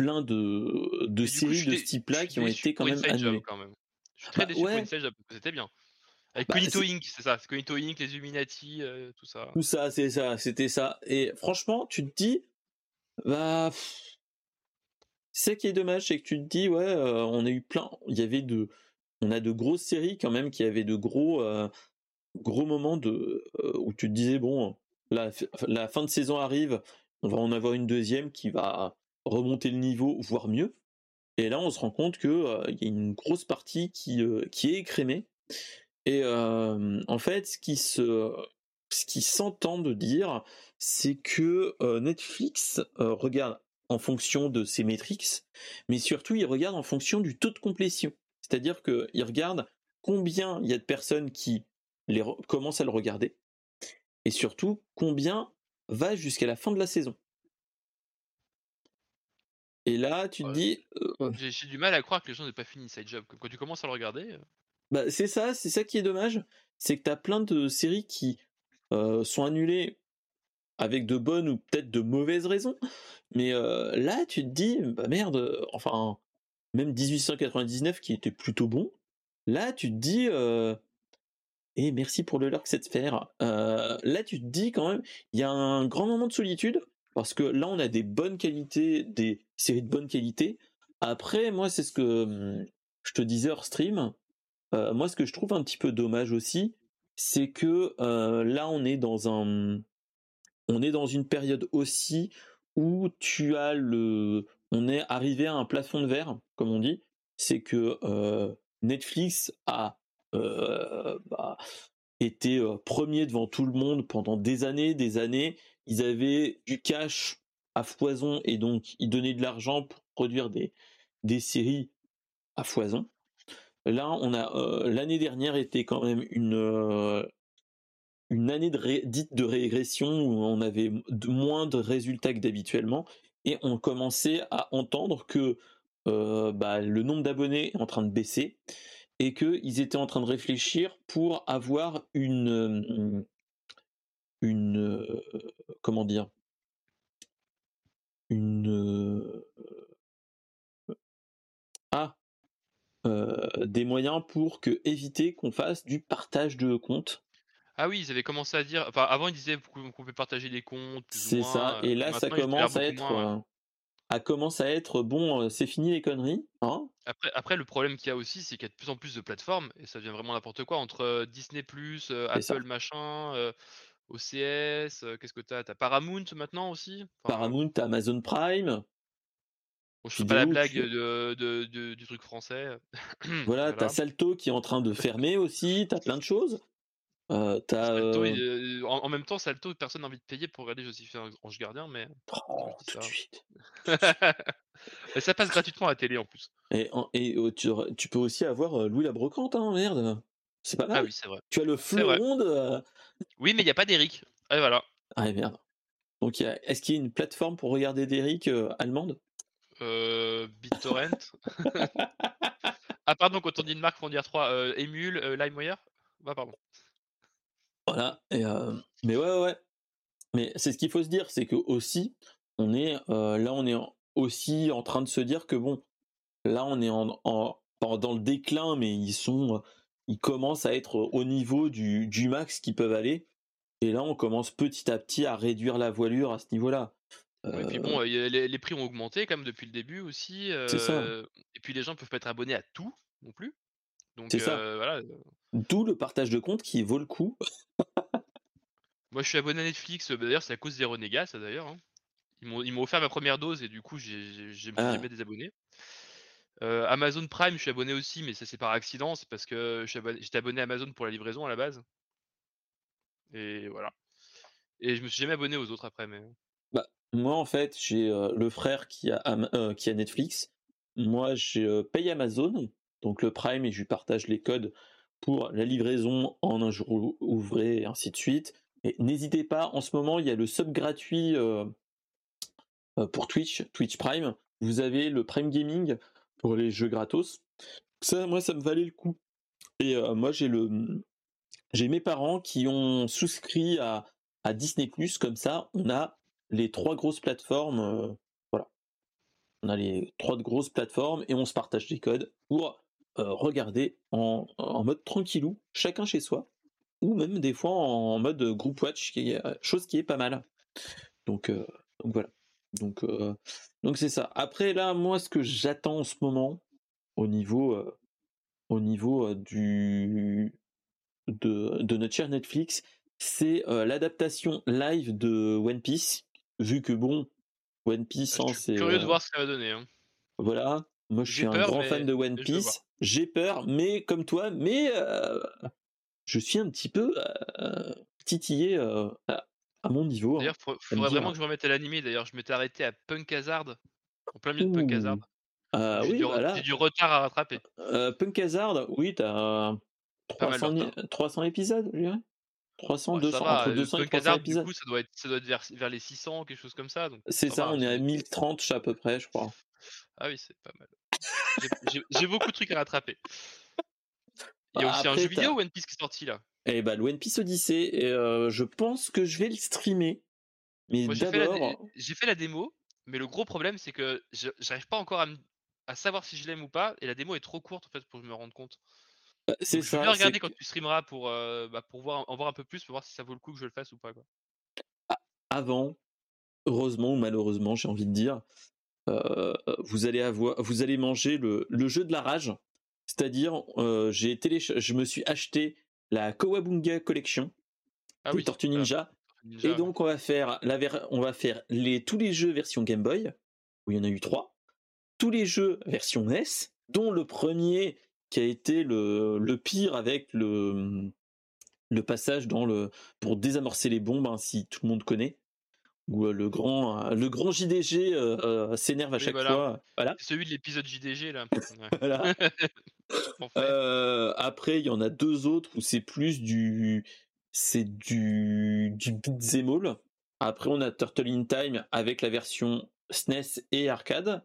plein de, de séries de ce type-là qui ont été quand même annulées. Je suis très bah, déçu ouais. pour c'était bien. Avec bah, Cognito Inc, c'est ça, Cognito Inc, les Illuminati, euh, tout ça. Tout ça, c'est ça, c'était ça. Et franchement, tu te dis, bah, c'est qui est dommage, c'est que tu te dis, ouais, euh, on a eu plein, il y avait de, on a de grosses séries quand même qui avaient de gros, euh, gros moments de, où tu te disais, bon, la, la fin de saison arrive, on va en avoir une deuxième qui va remonter le niveau, voire mieux. Et là, on se rend compte qu'il y a une grosse partie qui, qui est écrémée. Et en fait, ce qui se, s'entend de dire, c'est que Netflix regarde en fonction de ses métriques, mais surtout il regarde en fonction du taux de complétion. C'est-à-dire qu'il regarde combien il y a de personnes qui les commencent à le regarder, et surtout combien va jusqu'à la fin de la saison. Et là, tu te dis. J'ai du mal à croire que les gens n'aient pas fini Inside Job. Quand tu commences à le regarder. Bah, c'est ça, c'est ça qui est dommage. C'est que tu as plein de séries qui sont annulées avec de bonnes ou peut-être de mauvaises raisons. Mais là, tu te dis, bah merde, enfin, même 1899 qui était plutôt bon. Là, tu te dis, et merci pour le lurk cette sphère. là, tu te dis quand même, il y a un grand moment de solitude parce que là, on a des bonnes qualités, des séries de bonne qualité. Après, moi, c'est ce que mmh, je te disais hors stream. moi, ce que je trouve un petit peu dommage aussi, c'est que là, on est dans un, on est dans une période aussi où tu as le, on est arrivé à un plafond de verre, comme on dit. C'est que Netflix a bah, été premier devant tout le monde pendant des années, des années. Ils avaient du cash à foison et donc ils donnaient de l'argent pour produire des, des séries à foison. Là, on a l'année dernière était quand même une une année de dite de régression où on avait moins de résultats que d'habituellement et on commençait à entendre que bah, le nombre d'abonnés est en train de baisser et qu'ils étaient en train de réfléchir pour avoir une une comment dire? Une ah des moyens pour que éviter qu'on fasse du partage de comptes. Ah oui, ils avaient commencé à dire. Enfin, avant ils disaient qu'on pouvait partager des comptes. C'est ça. Et là, ça commence à être à commence à être bon, c'est fini les conneries. Hein après, après, le problème qu'il y a aussi, c'est qu'il y a de plus en plus de plateformes et ça devient vraiment n'importe quoi entre Disney, Apple, machin, OCS, qu'est-ce que t'as T'as Paramount maintenant aussi? Paramount, Amazon Prime. je fais pas la blague de, du truc français. voilà, t'as Salto qui est en train de fermer aussi, t'as plein de choses. Euh, euh, en, même temps, Salto, personne n'a envie de payer pour regarder Joséphine Ange Gardien, mais. Oh, tout de suite. ça passe gratuitement à la télé en plus. Et, et oh, tu, peux aussi avoir euh, Louis la Brocante, hein, merde. C'est pas ah mal. Ah oui, c'est vrai. Tu as le fleuron de. Oui, mais il n'y a pas d'Eric. Et voilà. Ah merde. Donc, est-ce qu'il y a une plateforme pour regarder d'Eric allemande euh, BitTorrent. ah, pardon, quand on dit une marque, en dire trois. Emule, LimeWire? Bah, pardon. Voilà. Et, mais ouais, ouais. Mais c'est ce qu'il faut se dire, c'est que aussi, on est là, on est aussi en train de se dire que bon, là, on est en, dans le déclin, mais ils sont, ils commencent à être au niveau du, du max qu'ils peuvent aller. Et là, on commence petit à petit à réduire la voilure à ce niveau-là. et puis bon, les, prix ont augmenté quand même depuis le début aussi. c'est ça. Et puis les gens peuvent pas être abonnés à tout non plus. C'est ça. voilà. D'où le partage de compte qui vaut le coup. Moi, je suis abonné à Netflix. D'ailleurs, c'est à cause des renégats, ça d'ailleurs. Hein. Ils m'ont offert ma première dose et du coup, j'ai j'ai suis Ah. jamais désabonné. Amazon Prime, je suis abonné aussi, mais ça c'est par accident, c'est parce que j'étais abonné à Amazon pour la livraison à la base. Et voilà. Et je me suis jamais abonné aux autres après, mais Bah, moi, en fait, j'ai le frère qui a, Netflix. Moi, je paye Amazon, donc le Prime, et je lui partage les codes pour la livraison en un jour ou- ouvré, ainsi de suite. Et n'hésitez pas, en ce moment, il y a le sub gratuit pour Twitch, Twitch Prime. Vous avez le Prime Gaming pour les jeux gratos. Ça, moi, ça me valait le coup. Et euh, moi, j'ai le, j'ai mes parents qui ont souscrit à, à Disney comme ça, on a les trois grosses plateformes. euh, voilà, on a les trois grosses plateformes et on se partage des codes pour euh, regarder en, en mode tranquillou, chacun chez soi, ou même des fois en mode group watch, chose qui est pas mal. Donc, donc voilà. Donc euh, donc c'est ça. Après là, moi, ce que j'attends en ce moment, au niveau euh, au niveau euh, du de, de notre cher Netflix, c'est l'adaptation live de One Piece. Vu que bon, One Piece, je hein, suis c'est curieux de voir ce que ça va donner, hein. voilà. Moi, je suis un grand fan de One. Piece. J'ai peur, mais comme toi, mais je suis un petit peu titillé à, mon niveau. hein, D'ailleurs, me faudrait dire, vraiment que je me remette à l'animé. D'ailleurs, je m'étais arrêté à Punk Hazard, en plein milieu de Punk Hazard. ouh, ah oui, du, voilà. j'ai du retard à rattraper. Euh, Punk Hazard, oui, t'as Pas mal de 300, retard. 300 épisodes, je dirais. 300, Bah, ça 200, va, entre euh, 200 et Punk 300 Hazard, du épisodes. coup, ça doit être, ça doit être vers, vers les 600, quelque chose comme ça. Donc C'est ça ça, va, on est à c'est- 1030 à peu près, je crois. Ah oui, c'est pas mal. J'ai- beaucoup de trucs à rattraper. Il y a Bah, aussi un jeu vidéo One Piece qui est sorti là. Eh ben, le One Piece Odyssey, et, euh, je pense que je vais le streamer. Mais Moi, j'ai fait, la dé- d'abord, j'ai fait la démo, mais le gros problème, c'est que je- j'arrive pas encore à, me- à savoir si je l'aime ou pas, et la démo est trop courte en fait pour que je me rende compte. bah, c'est Donc, je vais ça. bien c'est regarder quand tu streameras pour, euh, bah, pour voir, en voir un peu plus, pour voir si ça vaut le coup que je le fasse ou pas. Quoi. avant, heureusement ou malheureusement, j'ai envie de dire, euh, vous allez avoir, vous allez manger le, le jeu de la rage. C'est-à-dire, euh, j'ai télécha- je me suis acheté la Kawabunga Collection Ah des oui, Tortues voilà, Ninja. Ninja, Et donc on va faire la ver- on va faire les tous les jeux version Game Boy où il y en a eu trois, tous les jeux version NES, dont le premier qui a été le, le pire avec le le passage dans le pour désamorcer les bombes, hein, si tout le monde connaît, où euh, le grand euh, le grand JDG euh, s'énerve à Oui, chaque voilà. fois. Voilà. Celui de l'épisode JDG là. Voilà. Après, il y en a deux autres où c'est plus du, c'est du, du beat'em all. Après, on a Turtle in Time avec la version SNES et arcade.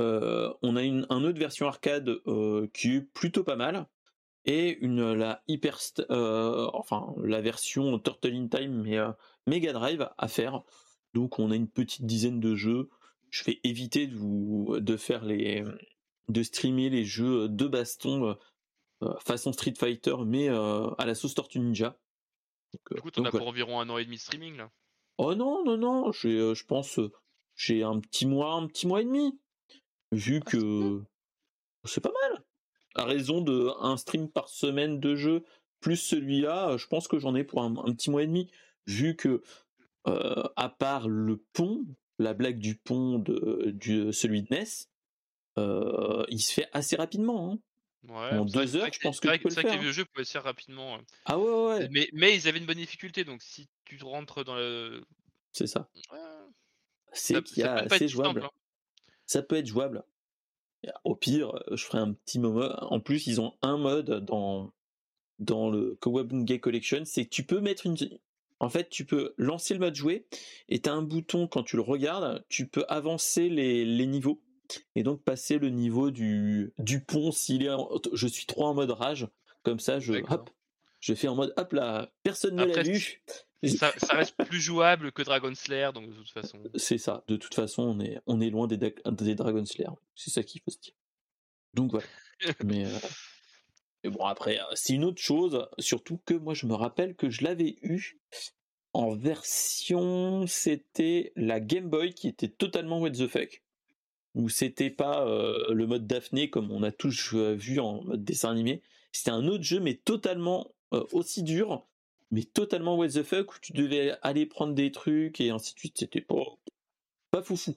Euh, on a une, un autre version arcade euh, qui est plutôt pas mal et une la hyper, euh, enfin la version Turtle in Time mais euh, Mega Drive à faire. Donc, on a une petite dizaine de jeux. Je vais éviter de vous de faire les de streamer les jeux de baston euh, euh, façon Street Fighter, mais euh, à la sauce Tortue Ninja. Donc, euh, Du coup, t'en as voilà. pour environ un an et demi de streaming là? Oh non, non, non, j'ai, euh, je pense, euh, j'ai un petit mois, un petit mois et demi, vu Ah, que c'est pas mal. À raison de un stream par semaine de jeu, plus celui-là, euh, je pense que j'en ai pour un, un petit mois et demi, vu que, euh, à part le pont, la blague du pont de, du, celui de NES, euh, il se fait assez rapidement. hein. Ouais, En deux heures, que je pense que tu peux le que faire. les vieux jeux pouvaient se faire rapidement. Ah ouais, ouais, Mais, mais ils avaient une bonne difficulté, donc si tu rentres dans le. c'est ça. Ouais, C'est qu'il y a assez simple. jouable. hein. Ça peut être jouable. Au pire, je ferai un petit moment. En plus, ils ont un mode dans dans le Kawabunga Collection, c'est que tu peux mettre une. En fait, tu peux lancer le mode jouer et tu as un bouton quand tu le regardes, tu peux avancer les, les niveaux et donc passer le niveau du, du pont s'il est en- je suis trop en mode rage comme ça je hop je fais en mode hop là personne ne l'a vu Ça, ça reste plus jouable que Dragon Slayer, donc de toute façon. c'est ça. De toute façon on est on est loin des, des Dragon Slayer. C'est ça qu'il faut se dire. Donc voilà. Mais, euh, mais bon après euh, c'est une autre chose surtout que moi je me rappelle que je l'avais eu en version c'était la Game Boy qui était totalement what the fuck. Où c'était pas euh, le mode Daphné comme on a tous vu en mode dessin animé. C'était un autre jeu mais totalement euh, aussi dur mais totalement what the fuck où tu devais aller prendre des trucs et ainsi de suite c'était pas pas foufou.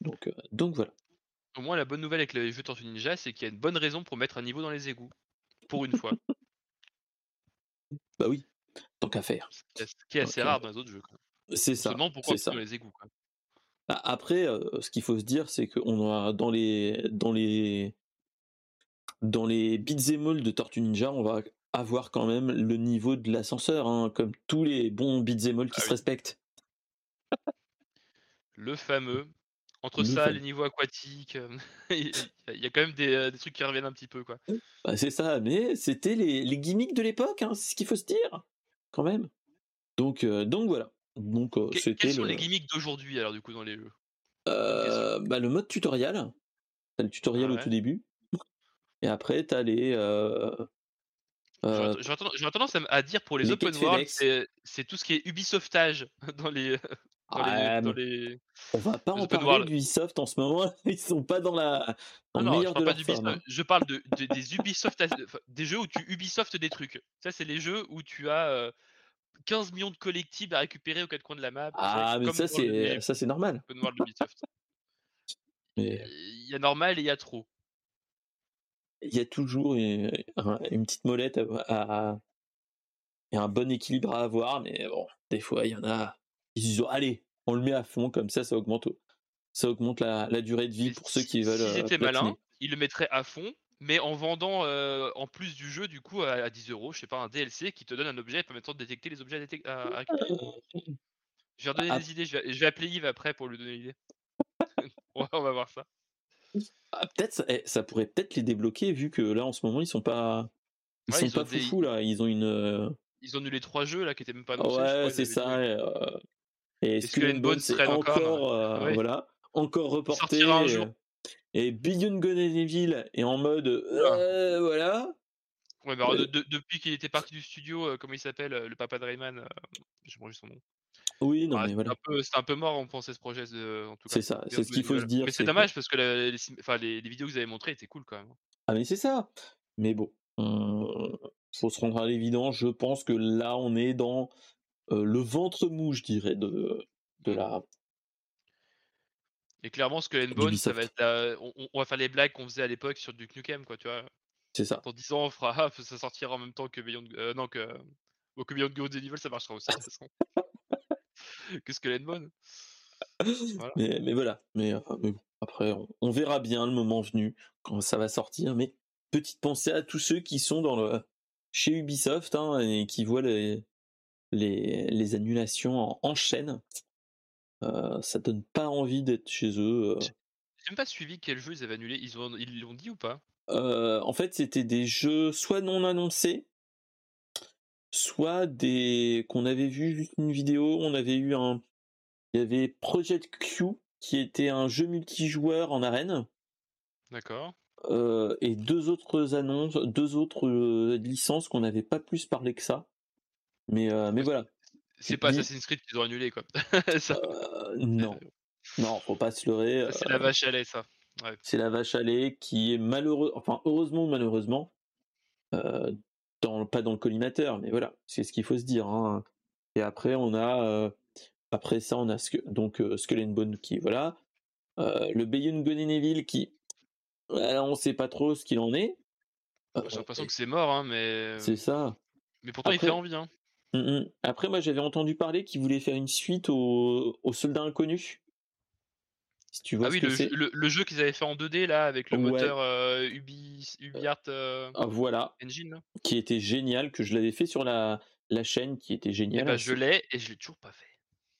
Donc, euh, donc voilà. Au moins, la bonne nouvelle avec les jeux Tortue Ninja, c'est qu'il y a une bonne raison pour mettre un niveau dans les égouts. Pour une fois. Bah oui, tant qu'à faire. Ce qui est assez euh, rare dans les autres jeux. C'est ça. Seulement pourquoi c'est ça. dans les égouts. quoi. Bah, Après, euh, ce qu'il faut se dire, c'est qu'on a dans les dans les dans les all de Tortue Ninja, on va avoir quand même le niveau de l'ascenseur, hein, comme tous les bons beat'em all qui Ah se oui. respectent. Le fameux. Entre Le ça, fameux. les niveaux aquatiques, euh, il y a- quand même des, euh, des trucs qui reviennent un petit peu. quoi. Bah, c'est ça, mais c'était les, les gimmicks de l'époque, hein, c'est ce qu'il faut se dire, quand même. Donc, euh, donc voilà. Donc euh, Que- Quels sont le, les gimmicks d'aujourd'hui alors du coup dans les jeux? Euh, bah, le mode tutoriel. T'as le tutoriel au Ouais. tout début. Et après, t'as les. Euh, J'aurais euh, tendance- à, dire pour les les open world, c'est tout ce qui est Ubisoftage dans les, dans les, ah, dans mais les... on va pas les en open parler world. d'Ubisoft en ce moment. Ils sont pas dans la dans Non, le non, je de pas forme. hein. je parle de, de- des Ubisoft, des jeux où tu Ubisoft des trucs. Ça, c'est les jeux où tu as euh, 15 millions de collectibles à récupérer aux quatre coins de la map, Ah, mais ça dans les c'est ça c'est normal. open world d'Ubisoft. Mais Il y a normal et il y a trop. Il y a toujours une, un- une petite molette à, à- et un bon équilibre à avoir, mais bon, des fois il y en a. Ils disent allez, on le met à fond comme ça, ça augmente, ça augmente la, la durée de vie pour ceux qui veulent. S'ils euh, étaient malins, ils le mettraient à fond, mais en vendant euh, en plus du jeu, du coup, à, à 10 euros, je sais pas, un DLC qui te donne un objet permettant de détecter les objets à, détec- à- à récupérer. Je vais redonner Ah. des idées, je vais, je vais appeler Yves après pour lui donner l'idée. on, va, on va voir ça. Ah, peut-être ça, eh, ça pourrait peut-être les débloquer vu que là en ce moment ils sont pas ils Ouais, sont ils pas des- foufous là ils ont une euh, Ils ont eu les trois jeux là qui étaient même pas annoncés. ouais c'est ça et, euh, et Skull and Bones c'est encore, encore euh, ouais. voilà encore reporté un et- jour. et Beyond Good and Evil est en mode euh, voilà Ouais, de- de- depuis qu'il était parti du studio, comment il s'appelle, le papa de Rayman, j'ai mangé son nom. Oui non Ah, mais c'est voilà un peu- c'est un peu mort, on pensait ce projet, euh, en tout cas. c'est ça c'est ce qu'il faut se dire Mais c'est que- dommage parce que la- les, sim- enfin, les, les vidéos que vous avez montrées étaient cool quand même. ah mais c'est ça mais bon on- faut se rendre à l'évidence je pense que là on est dans euh, le ventre mou je dirais de de la Et clairement, Skull and Bones, ça va être la- on, va faire les blagues qu'on faisait à l'époque sur Duke Nukem, quoi, tu vois. c'est ça Dans 10 ans, on fera, ça sortira en même temps que Beyond, euh, non, que, bon, que Beyond Good and Evil, ça marchera aussi, de toute façon. Que Skull. Voilà. Mais, mais voilà, mais, mais bon, après, on, on verra bien le moment venu quand ça va sortir. Mais petite pensée à tous ceux qui sont dans le chez Ubisoft hein, et qui voient les, les, les annulations en, en chaîne. Euh, ça donne pas envie d'être chez eux. euh. J'ai même pas suivi quel jeu ils avaient annulé. Ils l'ont dit ou pas? Euh, en fait, c'était des jeux soit non annoncés, soit des qu'on avait vu juste une vidéo. On avait eu un, il y avait Project Q qui était un jeu multijoueur en arène. D'accord. Euh, et deux autres annonces, deux autres euh, licences qu'on n'avait pas plus parlé que ça. Mais, euh, mais voilà. C'est pas Assassin's Creed qu'ils ont annulé, quoi. Ça, non, non, faut pas se leurrer. c'est la vache à lait, ça. c'est la vache à lait qui est malheureux, enfin heureusement ou malheureusement, dans, pas dans le collimateur, mais voilà, c'est ce qu'il faut se dire. hein. Et après, on a, euh, après ça, on a donc euh, Skull and Bone qui, voilà, euh, le Beyond Evil qui, voilà, on sait pas trop ce qu'il en est. J'ai Euh, l'impression que c'est mort, hein, mais. c'est ça. Mais pourtant, il fait envie, hein. Mm, mm. Après, moi, j'avais entendu parler qu'il voulait faire une suite au, au Soldat Inconnu. Si tu vois Ah oui, le, jeu- le, le jeu qu'ils avaient fait en 2D, là, avec le Ouais. moteur euh, Ubi, UbiArt euh, Ah, voilà, Engine. là. qui était génial, que je l'avais fait sur la, la chaîne, qui était Et génial. bah, je l'ai et je l'ai toujours pas fait.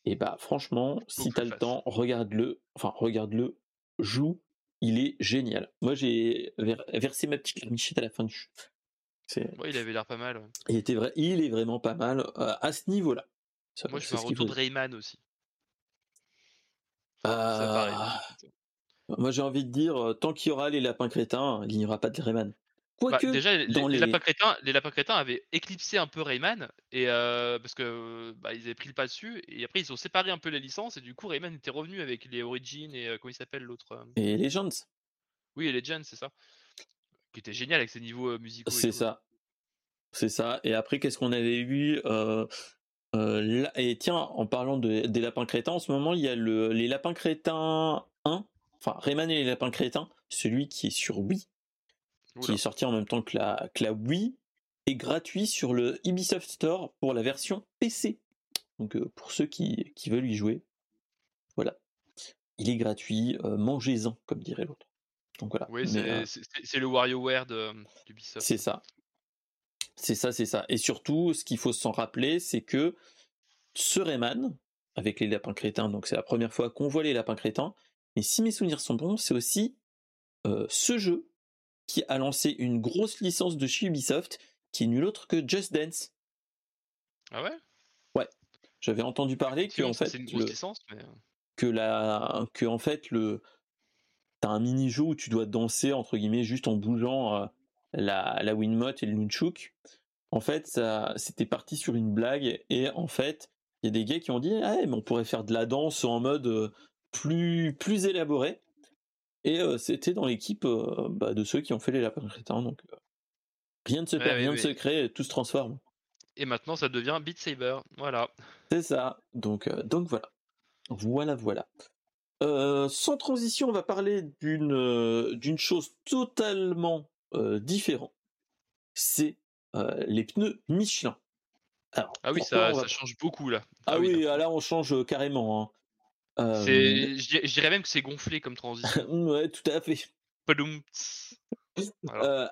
Et bah, franchement, si t'as le fasse. temps, regarde-le. Enfin, regarde-le, joue. Il est génial. Moi, j'ai ver- versé ma petite larmichette à la fin du jeu. Ouais, il avait l'air pas mal. ouais. Il, était vrai, il est vraiment pas mal euh, à ce niveau-là. Moi, je fais un retour de. Rayman aussi. Enfin, ça pareil. Ah, Moi, j'ai envie de dire, tant qu'il y aura les lapins crétins, il n'y aura pas de Rayman. Bah, déjà, les, dans les les- lapins crétins, les lapins crétins avaient éclipsé un peu Rayman et euh, parce que bah, ils avaient pris le pas dessus et après ils ont séparé un peu les licences et du coup Rayman était revenu avec les Origins et euh, comment il s'appelle l'autre euh, et Legends, Oui, et Legends, c'est ça. Qui était génial avec ses niveaux musicaux. et c'est tout. ça. C'est ça. Et après, qu'est-ce qu'on avait eu euh, et tiens, en parlant de, des lapins crétins, en ce moment, il y a le, les lapins crétins 1, enfin Rayman et les lapins crétins, celui qui est sur Wii, qui est sorti en même temps que la, que la Wii, est gratuit sur le Ubisoft Store pour la version PC. Donc euh, pour ceux qui, qui, veulent y jouer, voilà. Il est gratuit, euh, mangez-en, comme dirait l'autre. Donc voilà. Oui, c'est le WarioWare d'Ubisoft. C'est ça. C'est ça, c'est ça. Et surtout, ce qu'il faut s'en rappeler, c'est que ce Rayman, avec les lapins crétins, donc c'est la première fois qu'on voit les lapins crétins, mais si mes souvenirs sont bons, c'est aussi euh, ce jeu qui a lancé une grosse licence de chez Ubisoft, qui est nul autre que Just Dance. Ah ouais? Ouais. J'avais entendu parler que en fait, une grosse licence, mais... Euh. que la, que en fait le, t'as un mini jeu où tu dois danser entre guillemets juste en bougeant euh, la, la et le Nunchuk. En fait, ça, c'était parti sur une blague et en fait, il y a des gars qui ont dit, ah, mais on pourrait faire de la danse en mode euh, plus plus élaboré. Et euh, c'était dans l'équipe euh, bah, de ceux qui ont fait les lapins crétins. Donc rien ne se perd, rien ne se crée, tout se transforme. Et maintenant, ça devient Beat Saber. Voilà. C'est ça. Donc donc voilà, voilà voilà. sans transition, on va parler d'une d'une chose totalement différente. C'est les pneus Michelin. ah oui, ça, change beaucoup là. Ah, ah oui, là on change carrément. Hein. Je dirais même que c'est gonflé comme transition. ouais, tout à fait.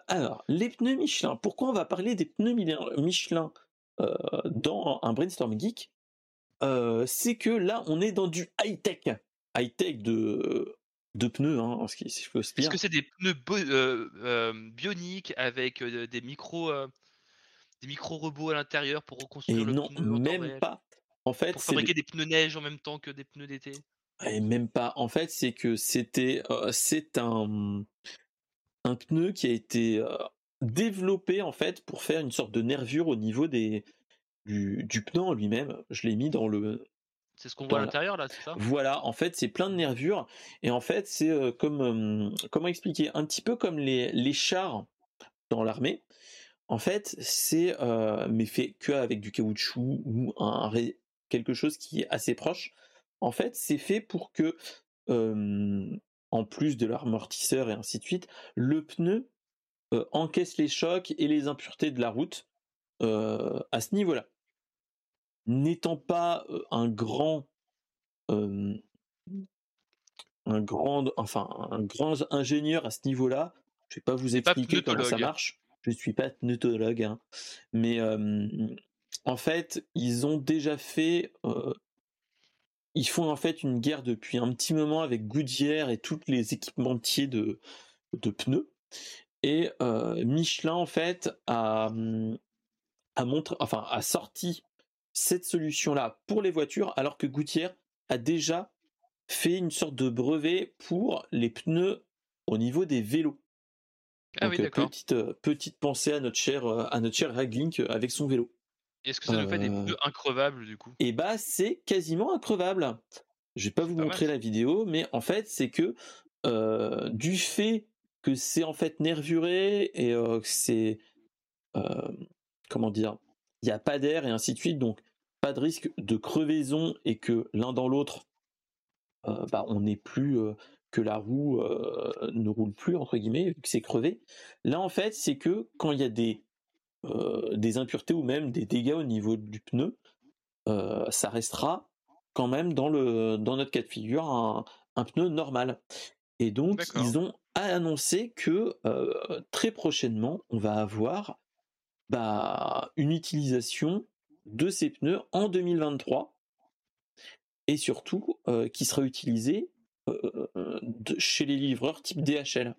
alors, les pneus Michelin. Pourquoi on va parler des pneus Michelin dans un brainstorm geek? C'est que là, on est dans du high tech, high tech de de pneus, hein, ce qui, si je peux Est-ce que c'est des pneus bioniques avec des micros des micro robots à l'intérieur pour reconstruire le non, pneu même pas. En fait, pour fabriquer des pneus neige en même temps que des pneus d'été? Et même pas. En fait, c'est que c'était c'est un un pneu qui a été développé en fait pour faire une sorte de nervure au niveau des du, du pneu en lui-même. Je l'ai mis dans le c'est ce qu'on voit à l'intérieur là, c'est ça? Voilà, en fait, c'est plein de nervures. Et en fait, c'est comme comment expliquer? Un petit peu comme les, les chars dans l'armée. En fait, c'est mais fait que avec du caoutchouc ou un quelque chose qui est assez proche. En fait, c'est fait pour que en plus de l'amortisseur et ainsi de suite, le pneu encaisse les chocs et les impuretés de la route à ce niveau-là n'étant pas un grand un grand enfin un grand ingénieur à ce niveau-là, je vais pas vous expliquer comment ça marche. Je ne suis pas pneutologue, hein. mais en fait, ils ont déjà fait ils font en fait une guerre depuis un petit moment avec Goodyear et tous les équipementiers de, de pneus. Et Michelin en fait a, mmh, a montré, enfin a sorti cette solution-là pour les voitures, alors que Gouttière a déjà fait une sorte de brevet pour les pneus au niveau des vélos. Ah oui, euh, petite, euh, petite pensée à notre cher, euh, à notre cher Raglink avec son vélo. Est-ce que ça nous fait des pneus increvables du coup? Et eh bah c'est quasiment increvable. Je vais pas vous montrer la vidéo, mais en fait c'est que du fait que c'est en fait nervuré et que c'est comment dire il n'y a pas d'air et ainsi de suite, donc pas de risque de crevaison et que l'un dans l'autre, euh, bah, on n'est plus euh, que la roue euh, ne roule plus entre guillemets, que c'est crevé. Là en fait, c'est que quand il y a des des impuretés ou même des dégâts au niveau du pneu, ça restera quand même dans le dans notre cas de figure un, un pneu normal. Et donc ils ont annoncé que très prochainement on va avoir bah, une utilisation de ces pneus en 2023 et surtout euh, qui sera utilisé euh, euh, chez les livreurs type DHL.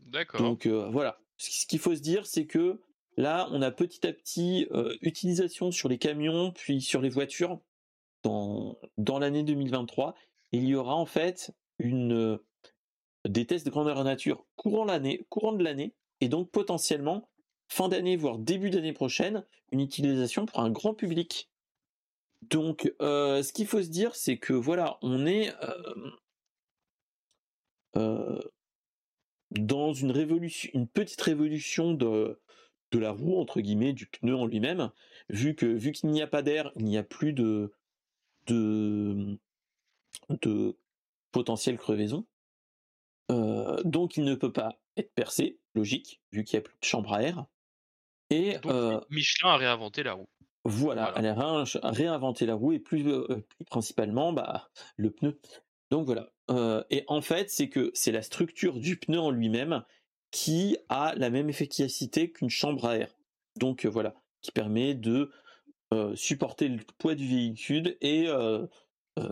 D'accord. Donc voilà, ce qu'il faut se dire, c'est que là, on a petit à petit utilisation sur les camions, puis sur les voitures dans, dans l'année 2023. Et il y aura en fait une, des tests de grandeur nature courant l'année, courant de l'année, et donc potentiellement fin d'année, voire début d'année prochaine, une utilisation pour un grand public. Donc, euh, ce qu'il faut se dire, c'est que voilà, on est euh, euh, dans une révolution, une petite révolution de, la roue entre guillemets, du pneu en lui-même, vu que vu qu'il n'y a pas d'air, il n'y a plus de potentielle crevaison. Donc il ne peut pas être percé, logique, vu qu'il n'y a plus de chambre à air. Et euh, Michelin a réinventé la roue. Voilà, elle a réinventé la roue et plus, euh, plus principalement bah, le pneu. Donc voilà. et en fait, c'est que c'est la structure du pneu en lui-même qui a la même efficacité qu'une chambre à air. Donc voilà, qui permet de supporter le poids du véhicule et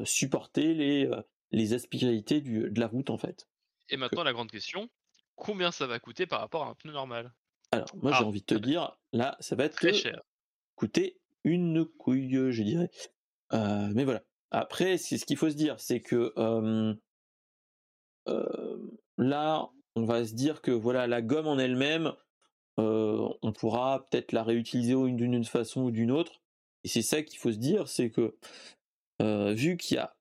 supporter les, les aspérités de la route en fait. Et maintenant, la grande question, combien ça va coûter par rapport à un pneu normal? Alors, moi, j'ai ah. envie de te dire, là, ça va être très cher. coûter une couille, je dirais. Euh, mais voilà. Après, c'est ce qu'il faut se dire, c'est que là, on va se dire que voilà, la gomme en elle-même, on pourra peut-être la réutiliser d'une façon ou d'une autre. Et c'est ça qu'il faut se dire, c'est que vu qu'il y a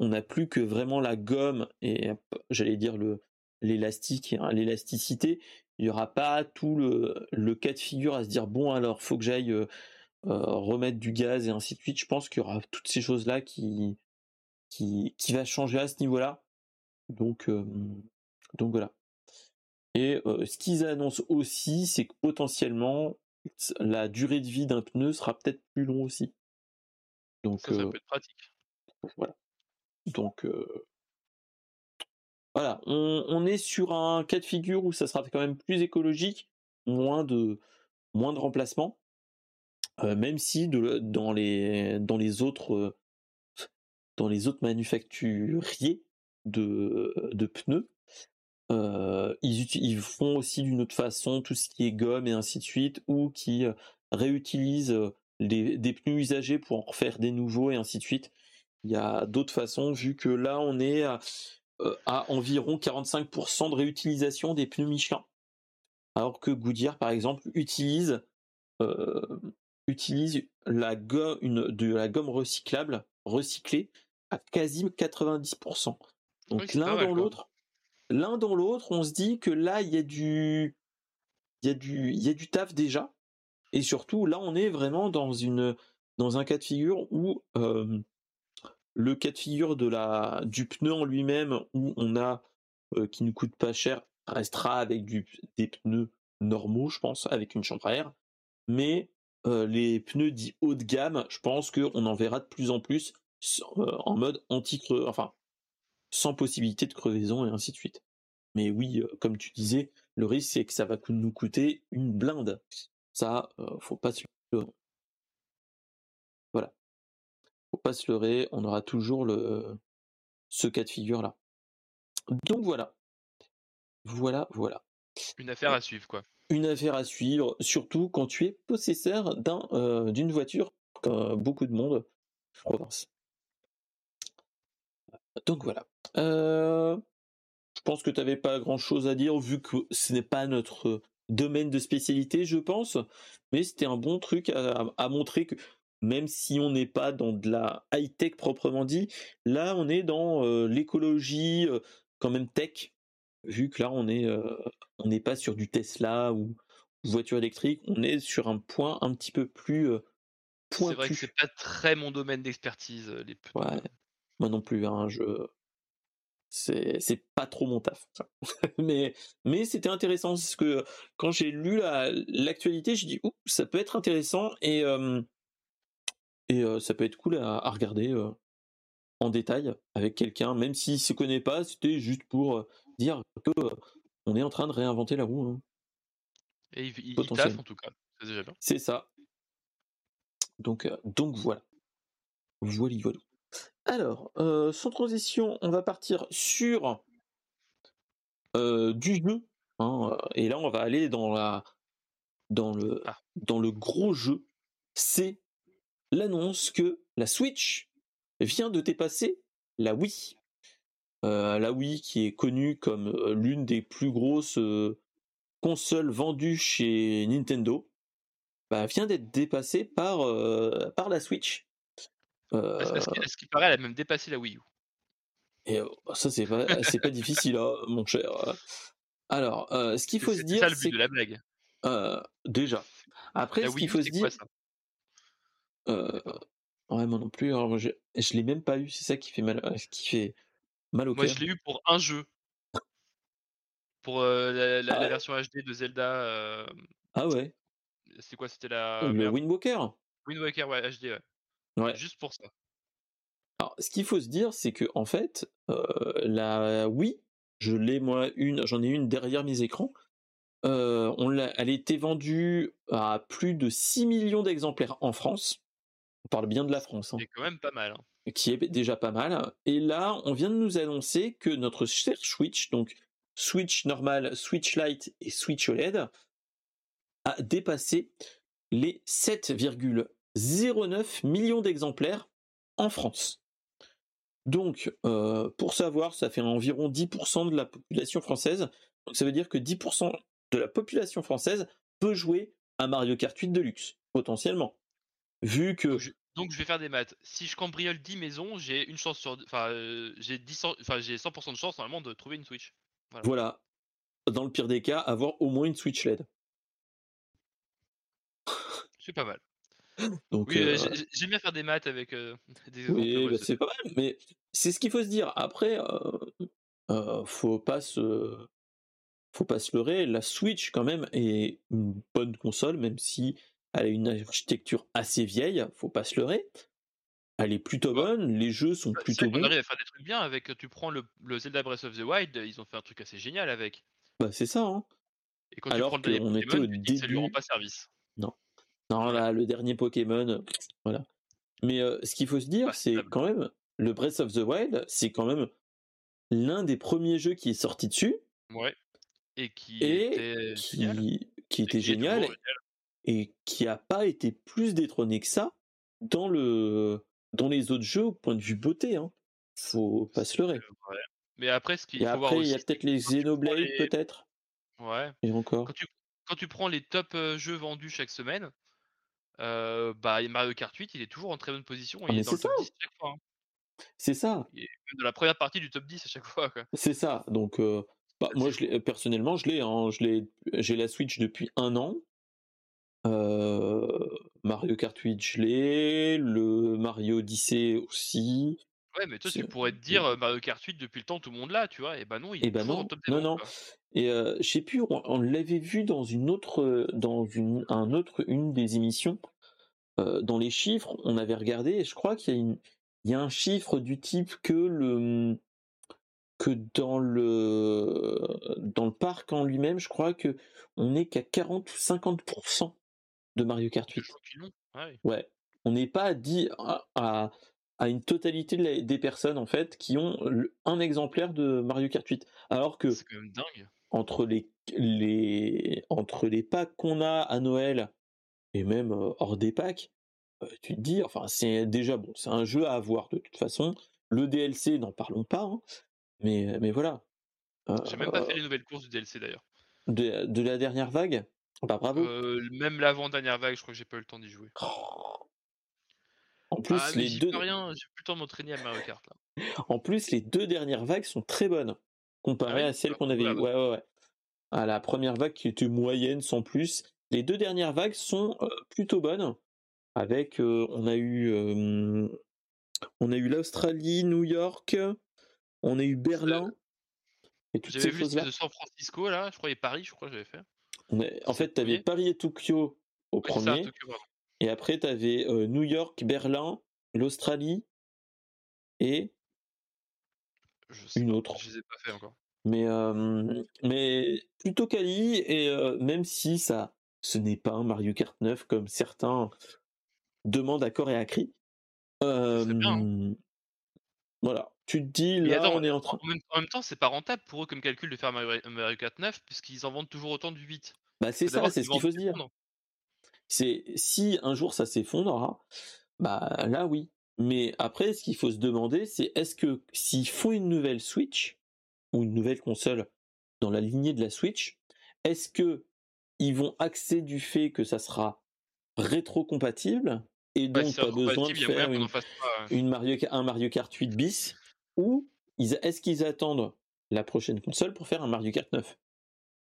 on n'a plus que vraiment la gomme et j'allais dire le l'élastique, hein, l'élasticité. Il n'y aura pas tout le, cas de figure à se dire bon alors faut que j'aille euh, euh, remettre du gaz et ainsi de suite. Je pense qu'il y aura toutes ces choses là qui qui qui va changer à ce niveau-là. Donc donc voilà. Et ce qu'ils annoncent aussi, c'est que potentiellement la durée de vie d'un pneu sera peut-être plus long aussi. Donc ça, ça peut être pratique. Voilà. Donc voilà, on, est sur un cas de figure où ça sera quand même plus écologique, moins de moins de remplacement, même si dans les dans les autres dans les autres manufacturiers de, de pneus, ils, ils, font aussi d'une autre façon tout ce qui est gomme et ainsi de suite, ou qui réutilisent des pneus usagés pour en refaire des nouveaux et ainsi de suite. Il y a d'autres façons, vu que là, on est à, euh, environ 45% de réutilisation des pneus Michelin. Alors que Goodyear, par exemple, utilise, euh, utilise la gomme, une, de la gomme recyclable, recyclée, à quasi 90%. Donc l'un dans l'autre, l'un dans l'autre, on se dit que là, il y a du, il y a du, il y a du taf déjà. Et surtout, là, on est vraiment dans une, dans un cas de figure où euh, le cas de figure du pneu en lui-même, où on euh, qui ne coûte pas cher, restera avec des pneus normaux, je pense, avec une chambre à air. Mais euh, les pneus dits haut de gamme, je pense qu'on en verra de plus en plus euh, en mode anti enfin, sans possibilité de crevaison et ainsi de suite. Mais oui, comme tu disais, le risque c'est que ça va nous coûter une blinde. Ça, faut pas se faut pas se leurrer, on aura toujours le ce cas de figure là. Donc voilà. Voilà, voilà. Une affaire à suivre quoi. Une affaire à suivre, surtout quand tu es possesseur d'un euh, d'une voiture, comme beaucoup de monde province. Donc voilà. Euh, je pense que tu n'avais pas grand chose à dire vu que ce n'est pas notre domaine de spécialité, je pense. Mais c'était un bon truc à montrer que même si on n'est pas dans de la high-tech proprement dit, là on est dans l'écologie quand même tech, vu que là on est on n'est pas sur du Tesla ou voiture électrique, on est sur un point un petit peu plus pointu. C'est vrai que c'est pas très mon domaine d'expertise les Ouais, moi non plus, hein, je c'est pas trop mon taf mais mais c'était intéressant parce que quand j'ai lu l'actualité j'ai dit ouh ça peut être intéressant et et ça peut être cool à, regarder en détail avec quelqu'un, même s'il ne se connaît pas, c'était juste pour dire que on est en train de réinventer la roue. Hein. Et il, il, en tout cas, c'est ça. Donc, donc voilà. Voilà, voilà. Alors, sans transition, on va partir sur du jeu. Hein, et là, on va aller dans la dans le ah. dans le gros jeu. C'est l'annonce que la Switch vient de dépasser la Wii. Euh, la Wii qui est connue comme euh, l'une des plus grosses euh, consoles vendues chez Nintendo, bah, vient d'être dépassée par, par la Switch. Est-ce qu'il paraît, elle a même dépassé la Wii U? Et ça, c'est pas, c'est pas difficile, hein, mon cher. Alors, ce qu'il faut se dire. C'est ça le but de la blague. déjà. Après, ce qu'il faut se dire. Euh, ouais, moi non plus. Alors, moi, je, je l'ai même pas eu. C'est ça qui fait mal, qui fait mal au Moi, cœur. je l'ai eu pour un jeu. Pour euh, la, la- Ah la ouais. version HD de Zelda. euh, Ah ouais? C'était quoi C'était la. Le merde. Wind Walker. Wind Waker, ouais, HD, ouais. Ouais. Juste pour ça. Alors, ce qu'il faut se dire, c'est que en fait, euh, la Wii, je l'ai moi une, j'en ai une derrière mes écrans. Euh, on l'a, elle a été vendue à plus de 6 millions d'exemplaires en France. On parle bien de la France, hein, C'est quand même pas mal. hein. qui est déjà pas mal. Et là, on vient de nous annoncer que notre cher Switch, donc Switch normal, Switch Lite et Switch OLED, a dépassé les 7,09 millions d'exemplaires en France. Donc, euh, pour savoir, ça fait environ 10% de la population française. Donc, ça veut dire que 10% de la population française peut jouer à Mario Kart 8 Deluxe, potentiellement. Vu que, Donc je, vais faire des maths. Si je cambriole 10 maisons, j'ai une chance sur. Enfin, euh, j'ai 10 cent- enfin, j'ai 100% de chance normalement de trouver une Switch. voilà, dans le pire des cas, avoir au moins une Switch LED. C'est pas mal. Donc, Oui, euh, euh, j'ai- j'ai- j'aime bien faire des maths avec euh, des. Oui, bah, c'est- pas mal, mais c'est ce qu'il faut se dire. Après, euh, faut pas se, faut pas se leurrer. La Switch, quand même, est une bonne console, même si elle a une architecture assez vieille. Faut pas se leurrer. Elle est plutôt Ouais. bonne. Les jeux sont Bah, plutôt bons. arrive à faire des trucs bien avec. Tu prends le, le Zelda Breath of the Wild, ils ont fait un truc assez génial avec. Bah, c'est ça. Hein. Et quand tu Alors prends dernier qu'on était Pokémon, au tu dis que ça lui rend début. pas service. Non, là, le dernier Pokémon, voilà. Mais euh, ce qu'il faut se dire, c'est quand même le Breath of the Wild, c'est quand même l'un des premiers jeux qui est sorti dessus Ouais. Et qui et était génial. qui, Et était qui génial. Et qui a pas été plus détrôné que ça dans le dans les autres jeux au point de vue beauté. Hein. Faut pas se leurrer. Mais après, ce qu'il faut voir après, il aussi, y a peut-être les Xenoblade, les- peut-être. Ouais. Et encore. Quand tu, quand tu prends les top euh, jeux vendus chaque semaine, euh, bah Mario Kart 8, il est toujours en très bonne position. Ah, il mais est dans c'est le top ça. 10 à chaque fois. hein. C'est ça. Il est dans la première partie du top 10 à chaque fois. C'est ça. Donc, euh, bah, C'est moi, je l'ai- personnellement, je l'ai. Hein, je l'ai. J'ai la Switch depuis un an. Mario Kart 8, je l'ai. Le Mario Odyssey aussi. Ouais, mais toi, tu C'est- pourrais te dire Mario Kart 8 depuis le temps, tout le monde l'a, tu vois. Et bah non, il Et est ben toujours dans non, top des non, ventes, non. quoi. Et je sais plus, on, on l'avait vu dans une autre, dans une, un autre, une des émissions. dans les chiffres, on avait regardé et je crois qu'il y a une, il y a un chiffre du type que le, que dans le, dans le parc en lui-même, je crois que on est qu'à 40 ou 50% de Mario Kart Je 8. crois qu'ils l'ont. Ouais. On n'est pas à, dix- à, à, à une totalité de la- des personnes en fait qui ont un exemplaire de Mario Kart 8, alors que C'est quand même dingue. entre les, les, entre les packs qu'on a à Noël et même euh, hors des packs, euh, tu te dis, enfin, c'est déjà bon, c'est un jeu à avoir de toute façon. Le DLC, n'en parlons pas, hein, mais, mais voilà. J'ai même pas Euh, fait les nouvelles courses du DLC d'ailleurs. de, de la dernière vague, bah bravo. Euh, même l'avant-dernière vague, je crois que j'ai pas eu le temps d'y jouer. En plus, Ah, les deux, peux rien, j'ai plus le temps de m'entraîner à Mario Kart là. en plus, les deux dernières vagues sont très bonnes comparées Ah oui à celles qu'on avait eues. Ouais, ouais, ouais. À la première vague qui était moyenne sans plus. Les deux dernières vagues sont euh, plutôt bonnes. Avec, euh, on a eu, euh, on a eu l'Australie, New York, on a eu Berlin et toutes J'avais ces vu choses-là. de San Francisco là, je crois, et Paris, je crois que j'avais fait. En fait, tu avais premier Paris et Tokyo au Oui, ça, premier, Tokyo, et après tu avais New York, Berlin, l'Australie et Je sais une autre. je les ai pas fait encore. Mais, euh, mais plutôt quali, et euh, même si ça, ce n'est pas un Mario Kart 9 comme certains demandent à corps et à cri. Bien, hein. Euh, voilà, tu te dis là, attends, on est en train. en même, en même temps, c'est pas rentable pour eux comme calcul de faire Mario, Mario Kart 9 puisqu'ils en vendent toujours autant du 8. Bah c'est ça, c'est ce qu'il faut se dire. s'effondrent. C'est si un jour ça s'effondrera, bah là oui. Mais après, ce qu'il faut se demander, c'est est-ce que s'ils font une nouvelle Switch ou une nouvelle console dans la lignée de la Switch, est-ce que ils vont axer du fait que ça sera rétro-compatible et Ouais, donc si pas besoin de faire une, pas. ouais. une Mario, un Mario Kart 8 bis? Ou est-ce qu'ils attendent la prochaine console pour faire un Mario Kart 9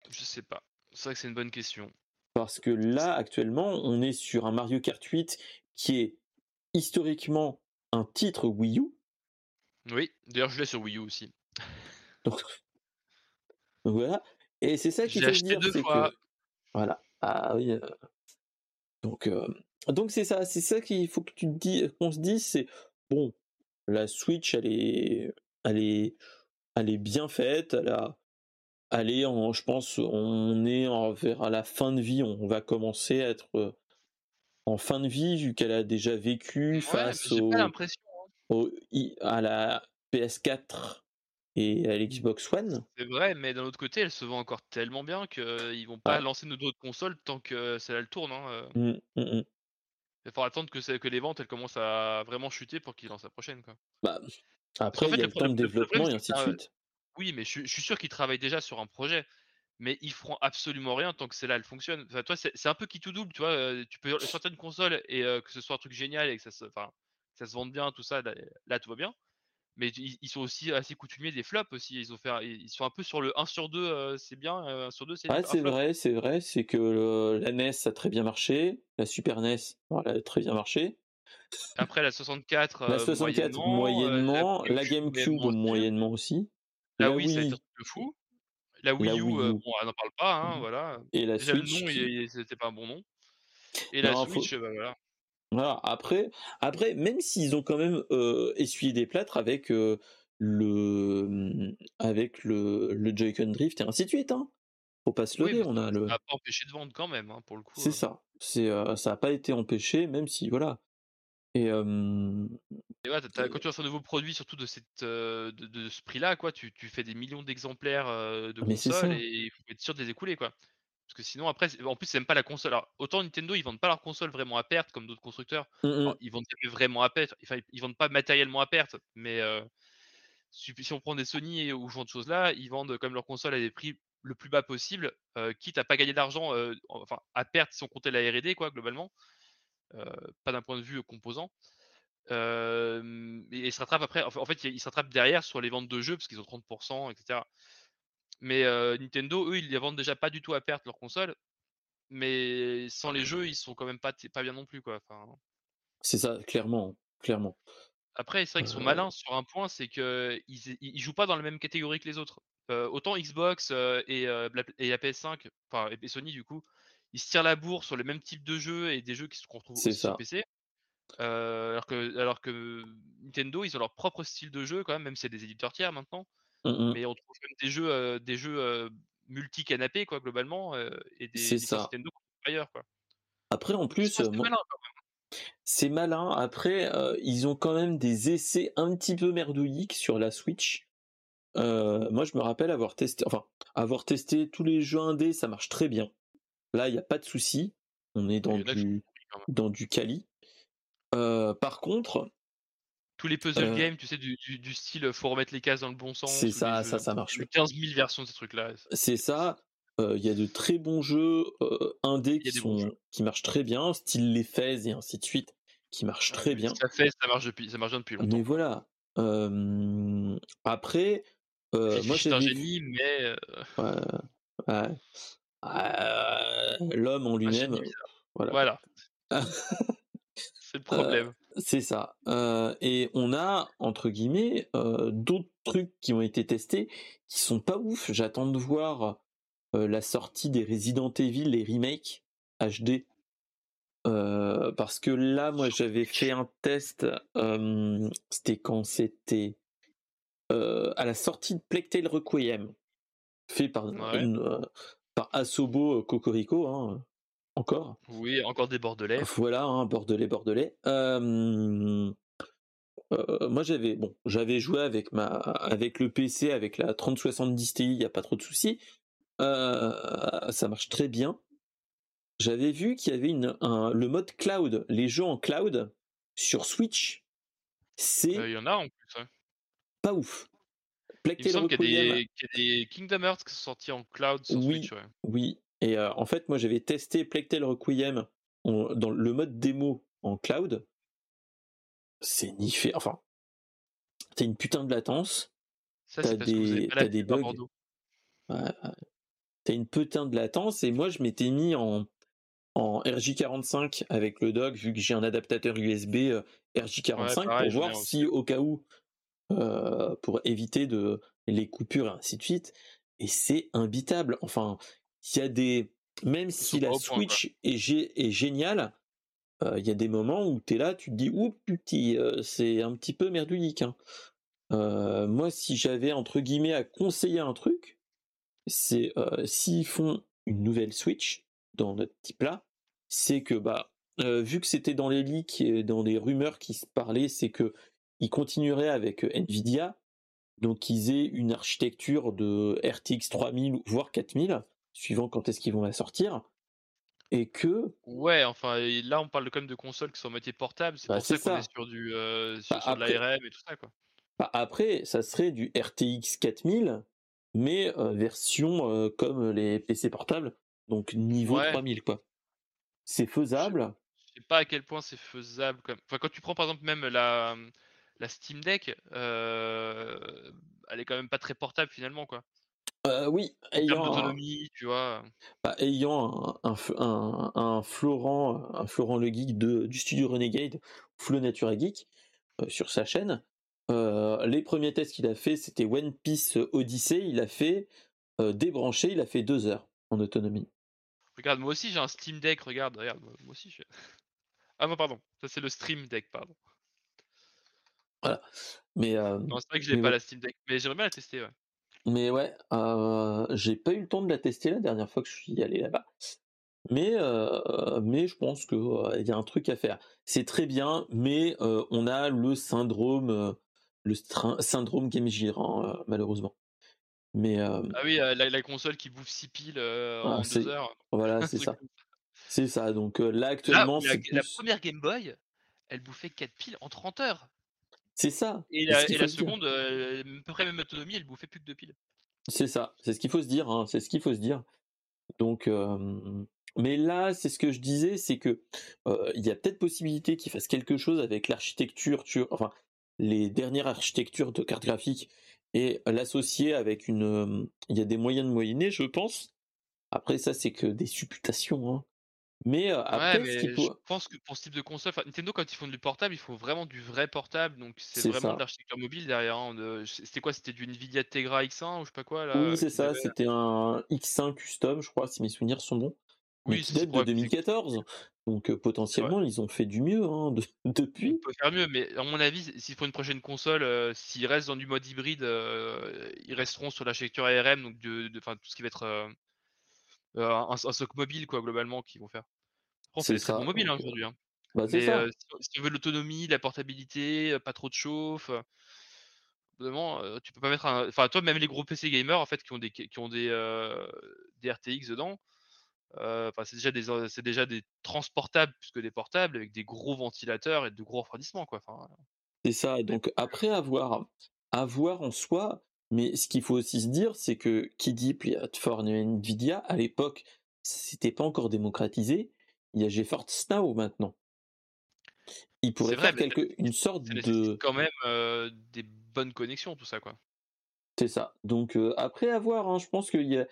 Je sais pas. C'est vrai que c'est une bonne question. Parce que là, actuellement, on est sur un Mario Kart 8 qui est historiquement un titre Wii U. Oui, d'ailleurs je l'ai sur Wii U aussi. Donc, donc voilà. Et c'est ça faut se acheté dire, deux fois. que voilà. Ah oui. euh, Donc euh, donc c'est ça, c'est ça qu'il faut que tu te dis, qu'on se dise, c'est bon, la Switch, elle est, elle est, elle est bien faite, elle a, elle est en, je pense, on est en, vers la fin de vie, on va commencer à être euh, en fin de vie vu qu'elle a déjà vécu Ouais, face au, pas hein. au- à la PS4 et à l'Xbox One. C'est vrai, mais d'un autre côté, elle se vend encore tellement bien qu'ils vont pas Ah. lancer nos autres consoles tant que celle-là elle tourne. Hein. euh. Mm, mm, mm. Il faudra attendre que, les ventes elles commencent à vraiment chuter pour qu'ils lancent la prochaine. Quoi. Bah, après, fait, il y a le le temps de développement et ainsi de suite. Oui, mais je, suis- je suis sûr qu'ils travaillent déjà sur un projet. Mais ils feront absolument rien tant que celle-là elle fonctionne. Enfin, toi, c'est un peu qui tout double, tu vois. euh, tu peux sortir une console et euh, que ce soit un truc génial et que ça se, enfin, que ça se vende bien, tout ça, là, là, tout va bien. Mais ils, sont aussi assez coutumiers des flops aussi. Ils ont fait, ils sont un peu sur le 1 sur 2, euh, c'est bien, euh, 1 sur 2, c'est Ah, un c'est vrai, c'est vrai, c'est que le- la NES a très bien marché, la Super NES, voilà, a très bien marché. Après la 64, La euh, 64 moyennement, moyennement, la GameCube, GameCube moyennement aussi. La la Wii, ça a été un Wii truc de fou. La Wii la U, Wii euh, U. bon, on n'en parle pas, hein, Mhm. voilà. et la Déjà le Switch nom, qui- il- c'était pas un bon nom. Et la Non, faut- Switch, bah voilà. Voilà, après, après, même s'ils ont quand même euh, essuyé des plâtres avec euh, le avec le, le Joy-Con Drift et ainsi de suite, hein. Faut pas se leurrer, on ça a le. n'a pas empêché de vendre quand même, hein, pour le coup. C'est euh. ça. C'est euh, ça a pas été empêché, même si voilà. Et euh, Et ouais, t'as- t'as- quand tu lances un nouveau produit, surtout de, cette, de, de ce prix-là, quoi, tu, tu fais des millions d'exemplaires de Mais c'est consoles ça. et il faut être sûr de les écouler, quoi. Parce que sinon, après, en plus, c'est même pas la console. Alors, autant Nintendo, ils vendent pas leur console vraiment à perte, comme d'autres constructeurs. Mm, mm. Alors, ils vendent vraiment à perte. Enfin, ils vendent pas matériellement à perte, mais euh, si, si on prend des Sony ou ce genre de choses-là, ils vendent comme leur console à des prix le plus bas possible, euh, quitte à pas gagner d'argent, euh, enfin à perte si on comptait la R&D, quoi, globalement. Pas d'un point de vue composant. Et ils se rattrapent après. En fait- en fait, ils se rattrapent derrière sur les ventes de jeux parce qu'ils ont 30%, etc. Mais euh, Nintendo, eux, ils les vendent déjà pas du tout à perte leur console. Mais sans les jeux, ils sont quand même pas, pas bien non plus, quoi. Enfin, C'est ça, clairement, clairement. Après, c'est vrai qu'ils sont Euh, malins sur un point, c'est que ils, ils jouent pas dans la même catégorie que les autres. Euh, autant Xbox et, et la PS5, enfin et Sony du coup, ils se tirent la bourre sur le même type de jeux et des jeux qui se retrouvent aussi sur. PC. Alors que alors que Nintendo, ils ont leur propre style de jeu quand même, même si c'est des éditeurs tiers maintenant. Mm, mm. Mais on trouve même des jeux, euh, des jeux multi-canapés quoi globalement et des C'est licences ça. Nintendo ailleurs quoi. Après, en plus, malins, quoi. c'est malin. Après, ils ont quand même des essais un petit peu merdouilliques sur la Switch. Moi, je me rappelle avoir testé, enfin, avoir testé tous les jeux indés, ça marche très bien. Là, il n'y a pas de souci. On est dans du, dans du. Euh, par contre, Tous les puzzle Euh, games, tu sais, du, du, du style faut remettre les cases dans le bon sens. c'est ça, des ça, jeux- ça marche. Il y a 15 000 versions de ces trucs-là. C'est ça. Euh, Il y a de très bons jeux euh, indés qui sont, qui marchent très bien, style les Fez et ainsi de suite, qui marchent très bien. Ça fait, ça marche depuis, ça marche bien depuis longtemps. Mais voilà. Euh, après, euh, moi c'est un génie, mais euh, Ouais, ouais. Euh, L'homme en lui-même, voilà. Voilà. c'est le problème. C'est ça. Euh, et on a, entre guillemets, euh, d'autres trucs qui ont été testés qui sont pas ouf. J'attends de voir euh, la sortie des Resident Evil, les remakes HD. Euh, parce que là, moi, j'avais fait un test. euh, c'était quand c'était euh, à la sortie de Plague Tale Requiem, fait par, Ouais. une, euh, par Asobo euh, Cocorico, hein, encore? Oui, encore des bordelais. Voilà, hein, bordelais, bordelais. Euh, euh, moi, j'avais bon, j'avais joué avec ma, avec le PC, avec la 3070 Ti, il y a pas trop de soucis. Euh, ça marche très bien. J'avais vu qu'il y avait une, un- le mode cloud, les jeux en cloud sur Switch, c'est Euh, Il y en a en plus. ouais. pas ouf. Plague Il me semble qu'il y, y a des Kingdom Hearts qui sont sortis en cloud sur Oui. Switch. Ouais. Oui, et euh, en fait, moi j'avais testé Tale Requiem en- dans le mode démo en cloud. C'est ni fait. Enfin, t'as une putain de latence. T'as des- bugs. Ouais, ouais. T'as une putain de latence et moi je m'étais mis en en RJ45 avec le dock, vu que j'ai un adaptateur USB euh, RJ45 pareil, pour voir si au cas où, euh, pour éviter de les coupures et ainsi de suite. Et c'est imbitable. Enfin, il y a des, même si la point. Switch est, gé- est géniale, euh, il y a des moments où tu es là, tu te dis, ouh putain, euh, c'est un petit peu merdouillique. hein. Euh, moi, si j'avais entre guillemets à conseiller un truc, c'est s'ils font une nouvelle Switch dans notre type là, c'est que bah vu que c'était dans les leaks et dans les rumeurs qui se parlaient, c'est que ils continueraient avec Nvidia, donc qu'ils aient une architecture de RTX 3000 voire 4000, suivant quand est-ce qu'ils vont la sortir, et que Ouais, enfin, là, on parle quand même de consoles qui sont en moitié portable. C'est Bah, pour ça qu'on est sur du euh, sur, Bah, sur de l'ARM et tout ça, quoi. Bah, après, ça serait du RTX 4000, mais euh, version euh, comme les PC portables, donc niveau Ouais. 3000 quoi. C'est faisable. Je sais pas à quel point c'est faisable. Enfin, quand tu prends par exemple même la, la Steam Deck, euh, elle est quand même pas très portable finalement, quoi. Euh, oui, ayant un, d'autonomie, tu vois. bah, ayant un, Florent, un Florent le geek de, du studio Renegade, Flow Natura Geek, euh, sur sa chaîne, euh, les premiers tests qu'il a fait, c'était One Piece Odyssey. Il a fait euh, débranché, il a fait deux heures en autonomie. Regarde, moi aussi j'ai un Steam Deck, regarde, regarde, moi moi aussi j'ai. Ah non, pardon, ça c'est le Stream Deck, pardon. Mais euh, Non, c'est vrai que Mais pas la Steam Deck, mais j'aimerais bien la tester, ouais. Mais ouais, euh, j'ai pas eu le temps de la tester la dernière fois que je suis allé là-bas. Mais, euh, mais je pense qu'il y a un truc à faire. C'est très bien, mais euh, on a le syndrome, euh, le syndrome Game Gear, hein, euh, malheureusement. Mais euh, Ah oui, euh, la, la console qui bouffe 6 piles euh, Ah, en c'est- 2 heures. voilà, c'est ça. C'est ça. Donc euh, là, Là, actuellement, la, la première Game Boy, elle bouffait 4 piles en 30 heures. C'est ça. Et la, et seconde, euh, à peu près même autonomie, elle bouffait plus que 2 piles. C'est ça, c'est ce qu'il faut se dire, hein, c'est ce qu'il faut se dire. Donc, euh, mais là, c'est ce que je disais, c'est que euh, il y a peut-être possibilité qu'ils fassent quelque chose avec l'architecture, tu- enfin les dernières architectures de cartes graphiques et l'associer avec une, il y a des moyens de moyenner, je pense. Après, ça, c'est que des supputations. Hein. Mais euh, après, ouais, mais je pense que pour ce type de console, Nintendo, quand ils font du portable, il faut vraiment du vrai portable. Donc c'est C'est vraiment ça. de l'architecture mobile derrière. hein, de- C'était quoi C'était du Nvidia Tegra X1 ou je sais pas quoi là oui, c'est qu'ils ça, c'était un X5 custom, je crois, si mes souvenirs sont bons, mais Oui, qui c'est date de probable qu'ils aient- 2014. Donc euh, potentiellement, ils ont fait du mieux hein, de- On depuis. peut faire mieux, mais à mon avis, s'ils font une prochaine console, euh, s'ils restent dans du mode hybride, euh, ils resteront sur l'architecture ARM, donc de, tout ce qui va être euh, euh, un, un socle mobile, quoi, globalement, qu'ils vont faire. C'est très ça, bons mobiles hein, euh, aujourd'hui. hein. Bah, Mais ça. euh, si, on veut l'autonomie, la portabilité, euh, pas trop de chauffe, euh, vraiment, euh, tu peux pas mettre un. Enfin, toi, même les gros PC gamers, en fait, qui ont des, qui ont des, euh, des RTX dedans, euh, enfin, c'est déjà des, euh, c'est déjà des transportables plus que des portables avec des gros ventilateurs et de gros refroidissements, quoi. Enfin, C'est ça. Donc après avoir, avoir en soi, mais ce qu'il faut aussi se dire, c'est que qui dit plateforme Nvidia à l'époque, c'était pas encore démocratisé. Il y a GeForce Now maintenant. Il pourrait vrai, faire quelque, une sorte de, quand même euh, des bonnes connexions, tout ça, quoi. c'est ça. Donc euh, après avoir, hein, je pense qu'il y a,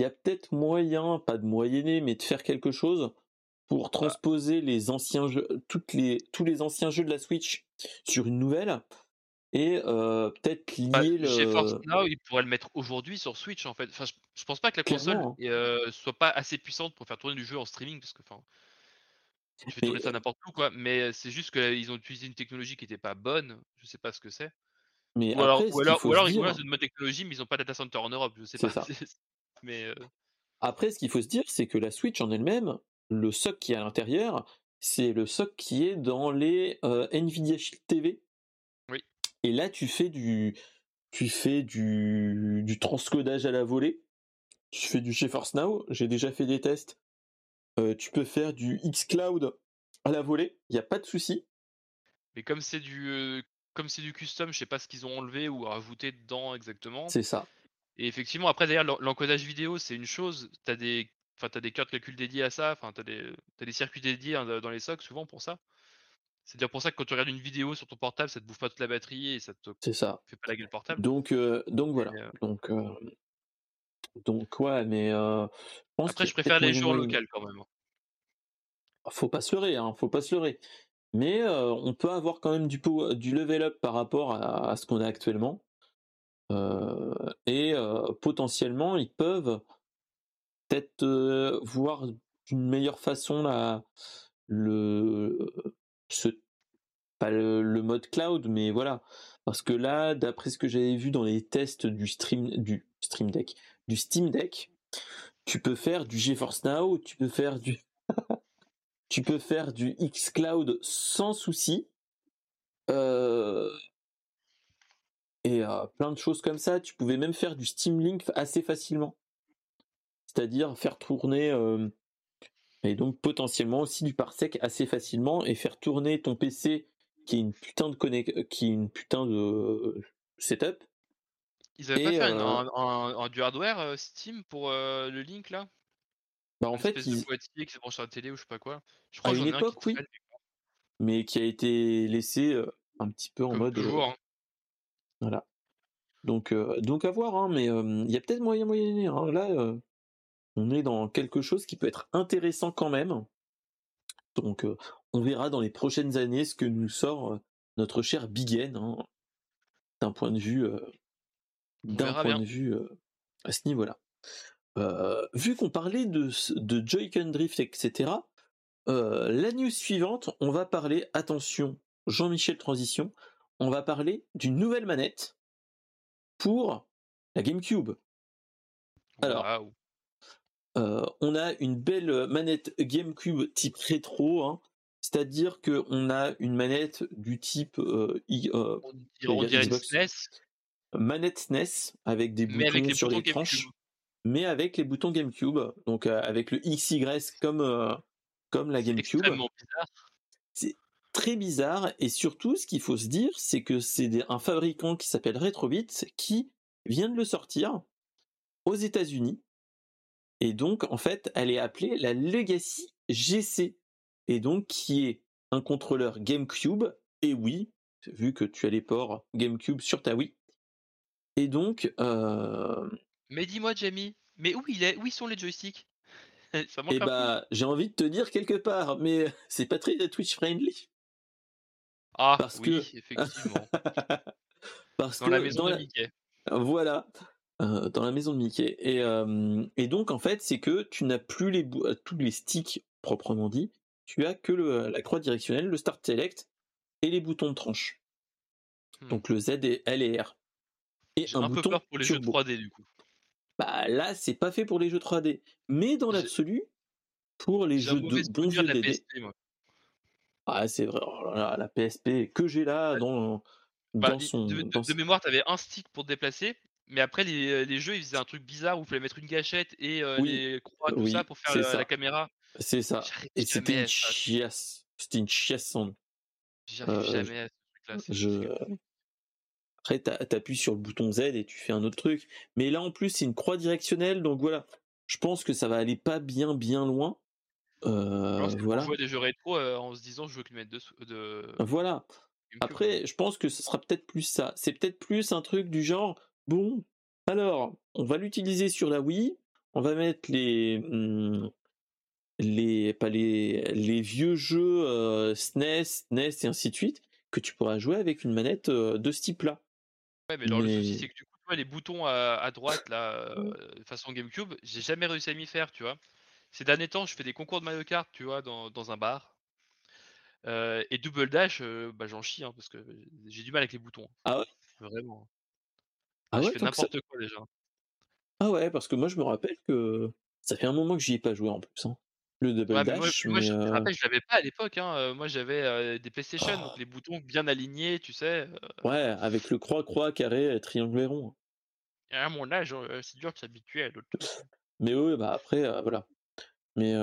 a peut-être moyen, pas de moyenner, mais de faire quelque chose pour transposer les anciens jeux, toutes les, tous les anciens jeux de la Switch sur une nouvelle et euh, peut-être Bah, lier le. GeForce Now, ils pourraient le mettre aujourd'hui sur Switch, en fait. Enfin, je, je pense pas que la console Clairement, euh, soit pas assez puissante pour faire tourner du jeu en streaming, parce que, enfin, tu fais Mais- tourner ça n'importe où, quoi. Mais c'est juste qu'ils ont utilisé une technologie qui était pas bonne. Je sais pas ce que c'est. Mais Ou alors, après, ou alors, faut ou alors ils ont une bonne technologie, mais ils ont pas data center en Europe. Je sais C'est pas. ça. mais euh, après, ce qu'il faut se dire, c'est que la Switch en elle-même, le soc qui est à l'intérieur, c'est le soc qui est dans les Nvidia Shield TV. Et là, tu fais du, tu fais du, du transcodage à la volée. Tu fais du GeForce Now. J'ai déjà fait des tests. Euh, tu peux faire du xCloud à la volée. Il n'y a pas de souci. mais comme c'est du, euh, comme c'est du custom, je sais pas ce qu'ils ont enlevé ou rajouté dedans exactement. C'est ça. Et effectivement, après, d'ailleurs, l'en- l'encodage vidéo, c'est une chose. Tu as des, enfin, t'as des cartes calcul dédiées à ça. Enfin, tu as, des des circuits dédiés hein, dans les socs, souvent pour ça. C'est dire pour ça que quand tu regardes une vidéo sur ton portable, ça te bouffe pas toute la batterie et ça te C'est ça. fait pas la gueule portable. Donc, euh, donc voilà. euh, Donc, euh, donc ouais, mais je pense Après, je préfère les jeux en local quand même. hein. faut pas se leurrer, hein, faut pas se leurrer. Mais on peut avoir quand même du, du level up par rapport à, ce qu'on a actuellement. et potentiellement, ils peuvent peut-être voir d'une meilleure façon la, le, pas le, mode cloud, mais voilà. Parce que là, d'après ce que j'avais vu dans les tests du stream, du stream deck, du Steam Deck, tu peux faire du GeForce Now, tu peux faire du tu peux faire du xCloud sans souci. Euh, et euh, plein de choses comme ça. Tu pouvais même faire du Steam Link assez facilement. C'est-à-dire faire tourner euh, et donc potentiellement aussi du parsec assez facilement et faire tourner ton PC qui est une putain de qui est une putain de setup. Ils avaient pas fait un, du hardware Steam pour le link là? Bah, en fait, ils... boîtier qui sur la télé ou je sais pas quoi. Je crois à une époque, oui, mais qui a été laissé un petit peu en mode. Toujours. Hein. Voilà. Donc, donc à voir, hein, mais il y a peut-être moyen moyen. Hein. Là, on est dans quelque chose qui peut être intéressant quand même. Donc, on verra dans les prochaines années ce que nous sort notre cher Big N, d'un point de vue, d'un point de vue à ce niveau-là. Euh, vu qu'on parlait de, de Joy-Con Drift, etc., euh, la news suivante, on va parler, attention, Jean-Michel Transition, on va parler d'une nouvelle manette pour la GameCube. Alors, euh, on a une belle manette GameCube type rétro, hein, c'est-à-dire qu'on a une manette du type on dirait SNES. manette SNES avec des boutons sur les tranches mais avec les boutons GameCube, donc euh, avec le XY comme, euh, comme la GameCube. C'est très bizarre, et surtout, ce qu'il faut se dire, c'est que c'est un fabricant qui s'appelle Retrobit qui vient de le sortir aux États-Unis. Et donc, en fait, elle est appelée la Legacy GC, et donc qui est un contrôleur GameCube, et oui, vu que tu as les ports GameCube sur ta Wii. Et donc, euh, mais dis-moi, Jamie, mais où il est? Où ils sont les joysticks? Ça Eh bah, j'ai envie de te dire quelque part, mais c'est pas très Twitch friendly. Ah, parce oui, que... effectivement. parce dans la maison de Mickey. Voilà, euh, dans la maison de Mickey. Et, euh, et donc, en fait, c'est que tu n'as plus les euh, tous les sticks proprement dit. Tu as que le, la croix directionnelle, le Start Select et les boutons de tranche. Hmm. Donc le Z et L et R. Et un, un peu peur pour les jeux 3D du coup. Bah là, c'est pas fait pour les jeux 3D. Mais dans l'absolu, pour les jeux de bons jeux de PSP, moi. Ah, c'est vrai, oh la PSP que j'ai là dans, bah, dans son. De, de, mémoire, t'avais un stick pour te déplacer, mais après, les, les, jeux, ils faisaient un truc bizarre où il fallait mettre une gâchette et euh, les croix, tout ça pour faire la, caméra. C'est ça. Et c'était une chiasse. C'était une chiasse sans J'arrive euh, jamais à ce truc-là. Je... Après, t'appuies sur le bouton Z et tu fais un autre truc. Mais là, en plus, c'est une croix directionnelle, donc voilà. Je pense que ça va aller pas bien, bien loin. Euh, voilà. On voit des jeux rétro euh, en se disant je veux que mettre de, de. Voilà. Après, je pense que ce sera peut-être plus ça. C'est peut-être plus un truc du genre bon, alors, on va l'utiliser sur la Wii. On va mettre les. Hmm, les, pas les, les vieux jeux euh, SNES, NES et ainsi de suite, que tu pourras jouer avec une manette euh, de ce type-là. Ouais, mais, le souci, c'est que du coup, tu vois, les boutons à, droite, là, mmh. euh, façon GameCube, j'ai jamais réussi à m'y faire, tu vois. Ces derniers temps, je fais des concours de Mario Kart, tu vois, dans, dans un bar. Euh, et Double Dash, bah, j'en chie, hein, parce que j'ai du mal avec les boutons. Ah ouais? Vraiment. Ah ouais, je fais n'importe quoi déjà. Ah ouais, parce que moi, je me rappelle que ça fait un moment que j'y ai pas joué en plus. Hein. Le double dash. Moi, je, l'avais pas à l'époque. Hein. Moi, j'avais des PlayStation, donc oh. les boutons bien alignés, tu sais. Ouais, avec le croix, croix, carré, triangle et rond. Et à mon âge, c'est dur de s'habituer à l'autre. Mais oui, bah après, voilà. Mais,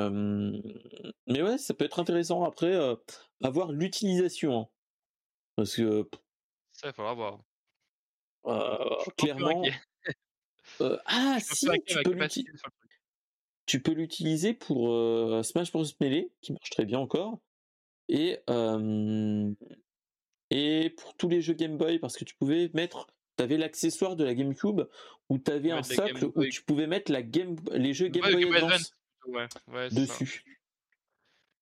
mais ouais, ça peut être intéressant après avoir l'utilisation. Hein. Parce que. Ça, il faudra voir. Clairement. ah, si, tu peux l'utiliser tu peux l'utiliser pour euh, Smash Bros Melee, qui marche très bien encore, et, et pour tous les jeux Game Boy, parce que tu pouvais mettre, tu avais l'accessoire de la GameCube, où tu avais un socle où tu pouvais mettre la game, les jeux Game Boy Advance dessus.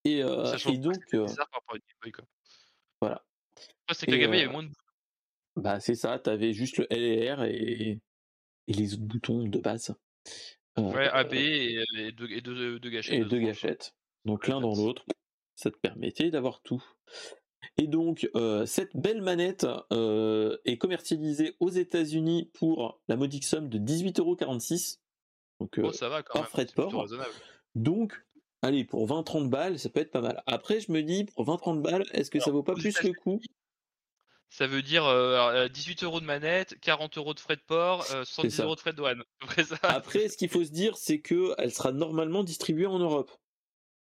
Et, euh, donc, c'est euh, bizarre par rapport à une Game Boy, quoi. voilà. Après, c'est que la Et, Game Boy, il y euh, avait moins de boutons. Bah c'est ça, t'avais juste le L et R et, et les autres boutons de base. Euh, Ouais, AB et, et deux, et deux, deux gâchettes. et de deux gâchettes. Donc l'un dans l'autre, ça te permettait d'avoir tout. Et donc euh, cette belle manette euh, est commercialisée aux États-Unis pour la modique somme de 18,46€. Donc, euh, Oh, ça va quand hors frais de port. donc, allez, pour 20-30 balles, ça peut être pas mal. Après, je me dis, pour 20-30 balles, est-ce que ça Alors, vaut pas plus le coup? Ça veut dire euh, 18 euros de manette, 40 euros de frais de port, euh, 70 ça. euros de frais de douane. Après, ça, Après, ce qu'il faut se dire, c'est que elle sera normalement distribuée en Europe.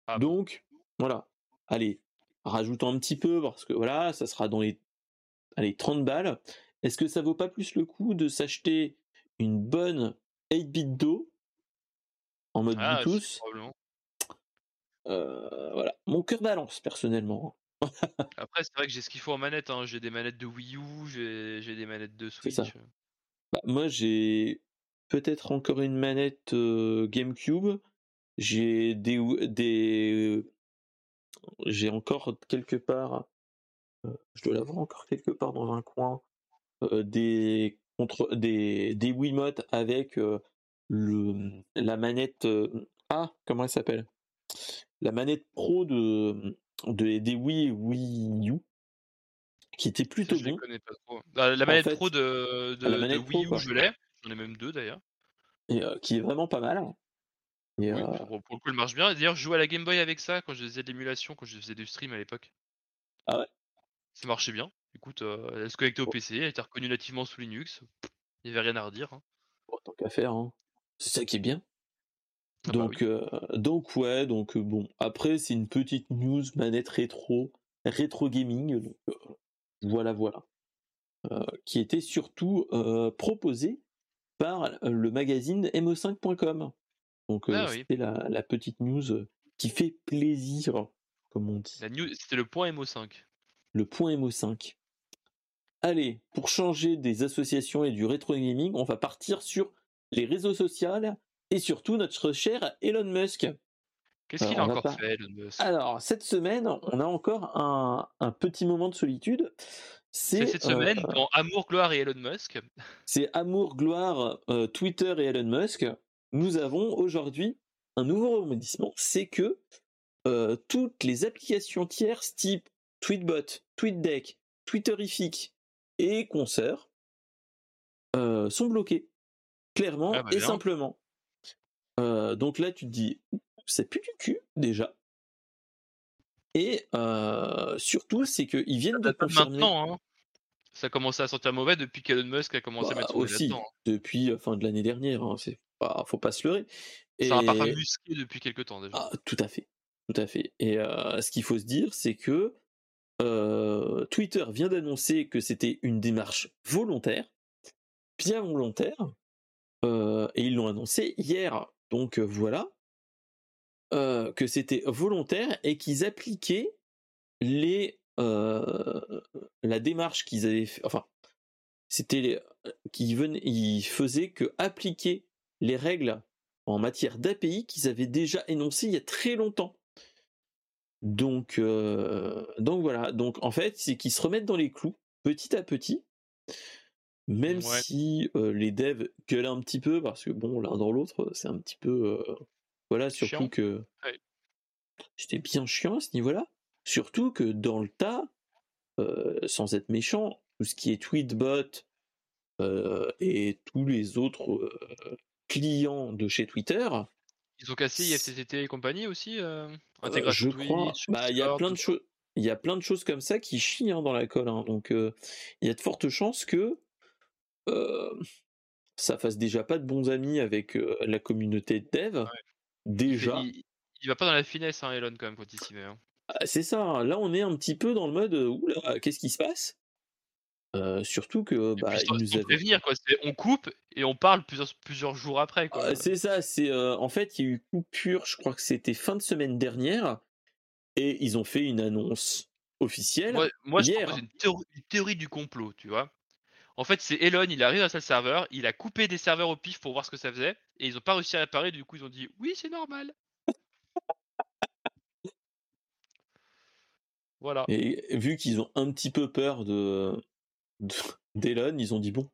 Ah. Donc, voilà. Allez, rajoutons un petit peu parce que voilà, ça sera dans les allez, 30 balles. Est-ce que ça vaut pas plus le coup de s'acheter une bonne 8-bit d'eau en mode Ah, Bluetooth? probablement. Euh, Voilà, mon cœur balance personnellement. Après, c'est vrai que j'ai ce qu'il faut en manette. Hein. J'ai des manettes de Wii U, j'ai des manettes de Switch. ça. Bah, moi, j'ai peut-être encore une manette euh, GameCube. J'ai des, des, j'ai encore quelque part, euh, je dois l'avoir encore quelque part dans un coin, euh, des contre des des Wiimote avec le la manette ah comment elle s'appelle? La manette pro de, de des Wii Wii U qui était Ça, plutôt je les bon connais pas trop. Ah, la En manette fait, pro de, de, la manette Wii U, je l'ai. J'en ai même deux d'ailleurs. et euh, qui est vraiment pas mal. Et, Oui, euh, pour, pour le coup, elle marche bien. D'ailleurs, je jouais à la Game Boy avec ça quand je faisais de l'émulation, quand je faisais du stream à l'époque. Ah ouais? Ça marchait bien. Écoute, euh, elle se connectait au. PC, elle était reconnue nativement sous Linux. Il n'y avait rien à redire. hein. bon, tant qu'à faire, hein. c'est ça qui est bien. Ah bah Donc, oui. euh, donc ouais, donc euh, bon. Après, c'est une petite news manette rétro, rétro gaming. Donc, euh, voilà, voilà. Euh, qui était surtout proposée par le magazine mo5.com. Donc, Ah oui. c'était la, la petite news qui fait plaisir, comme on dit. La news, c'était le point MO5. Le point mo5. Allez, pour changer des associations et du rétro gaming, on va partir sur les réseaux sociaux et surtout notre cher Elon Musk. Qu'est-ce qu'il a on va encore pas- fait, Elon Musk? Alors, cette semaine, on a encore un, un petit moment de solitude. C'est cette semaine, euh, dans Amour, Gloire et Elon Musk. c'est Amour, Gloire, euh, Twitter et Elon Musk. Nous avons aujourd'hui un nouveau rebondissement, c'est que euh, toutes les applications tierces type Tweetbot, TweetDeck, Twitterific et consorts euh, sont bloquées, clairement Ah bah et bien. simplement. Euh, donc là, tu te dis, c'est plus du cul déjà. Et euh, surtout, c'est qu'ils viennent de pas confirmer. maintenant, hein. Ça a commencé à sentir mauvais depuis qu'Elon Musk a commencé à Bah, mettre son aussi là-dedans. hein. depuis la fin de l'année dernière. hein, c'est pas, faut pas se leurrer. Et Ça a parfum musqué depuis quelques temps déjà. ah, tout à fait, tout à fait. Et euh, ce qu'il faut se dire, c'est que euh, Twitter vient d'annoncer que c'était une démarche volontaire, bien volontaire, euh, et ils l'ont annoncé hier. Donc voilà, que c'était volontaire et qu'ils appliquaient les la démarche qu'ils avaient fait, enfin c'était qu'ils ils faisaient que appliquer les règles en matière d'API qu'ils avaient déjà énoncées il y a très longtemps. Donc donc voilà, donc en fait, c'est qu'ils se remettent dans les clous petit à petit. Même Ouais. si euh, les devs gueulent un petit peu parce que bon, l'un dans l'autre, c'est un petit peu euh, voilà, surtout Chiant. que Ouais. c'était bien chiant à ce niveau-là. Surtout que dans le tas, euh, sans être méchant, tout ce qui est Tweetbot et tous les autres clients de chez Twitter, Ils ont cassé IFTTT et compagnie aussi Intégration je crois, Twitch, bah il y a plein de choses, il y a plein de choses comme ça qui chient hein, dans la colle. hein. donc euh, il y a de fortes chances que ça fasse déjà pas de bons amis avec euh, la communauté de dev. Déjà, il- il va pas dans la finesse, hein, Elon, quand même, quand il s'y met. hein. Ah, c'est ça. hein. Là, on est un petit peu dans le mode, euh, oula, qu'est-ce qui se passe? Euh, Surtout que bah, puis, il nous avait prévenir, quoi. On coupe et on parle plusieurs, plusieurs jours après, quoi. Ah, c'est ça, c'est euh, en fait il y a eu coupure, je crois que c'était fin de semaine dernière, et ils ont fait une annonce officielle Moi, moi je hier. propose une théorie, une théorie du complot, tu vois. En fait, c'est Elon, il arrive dans sa serveur, il a coupé des serveurs au pif pour voir ce que ça faisait, et ils ont pas réussi à réparer, du coup ils ont dit oui, c'est normal. Voilà. Et vu qu'ils ont un petit peu peur de de- d'Elon, ils ont dit bon,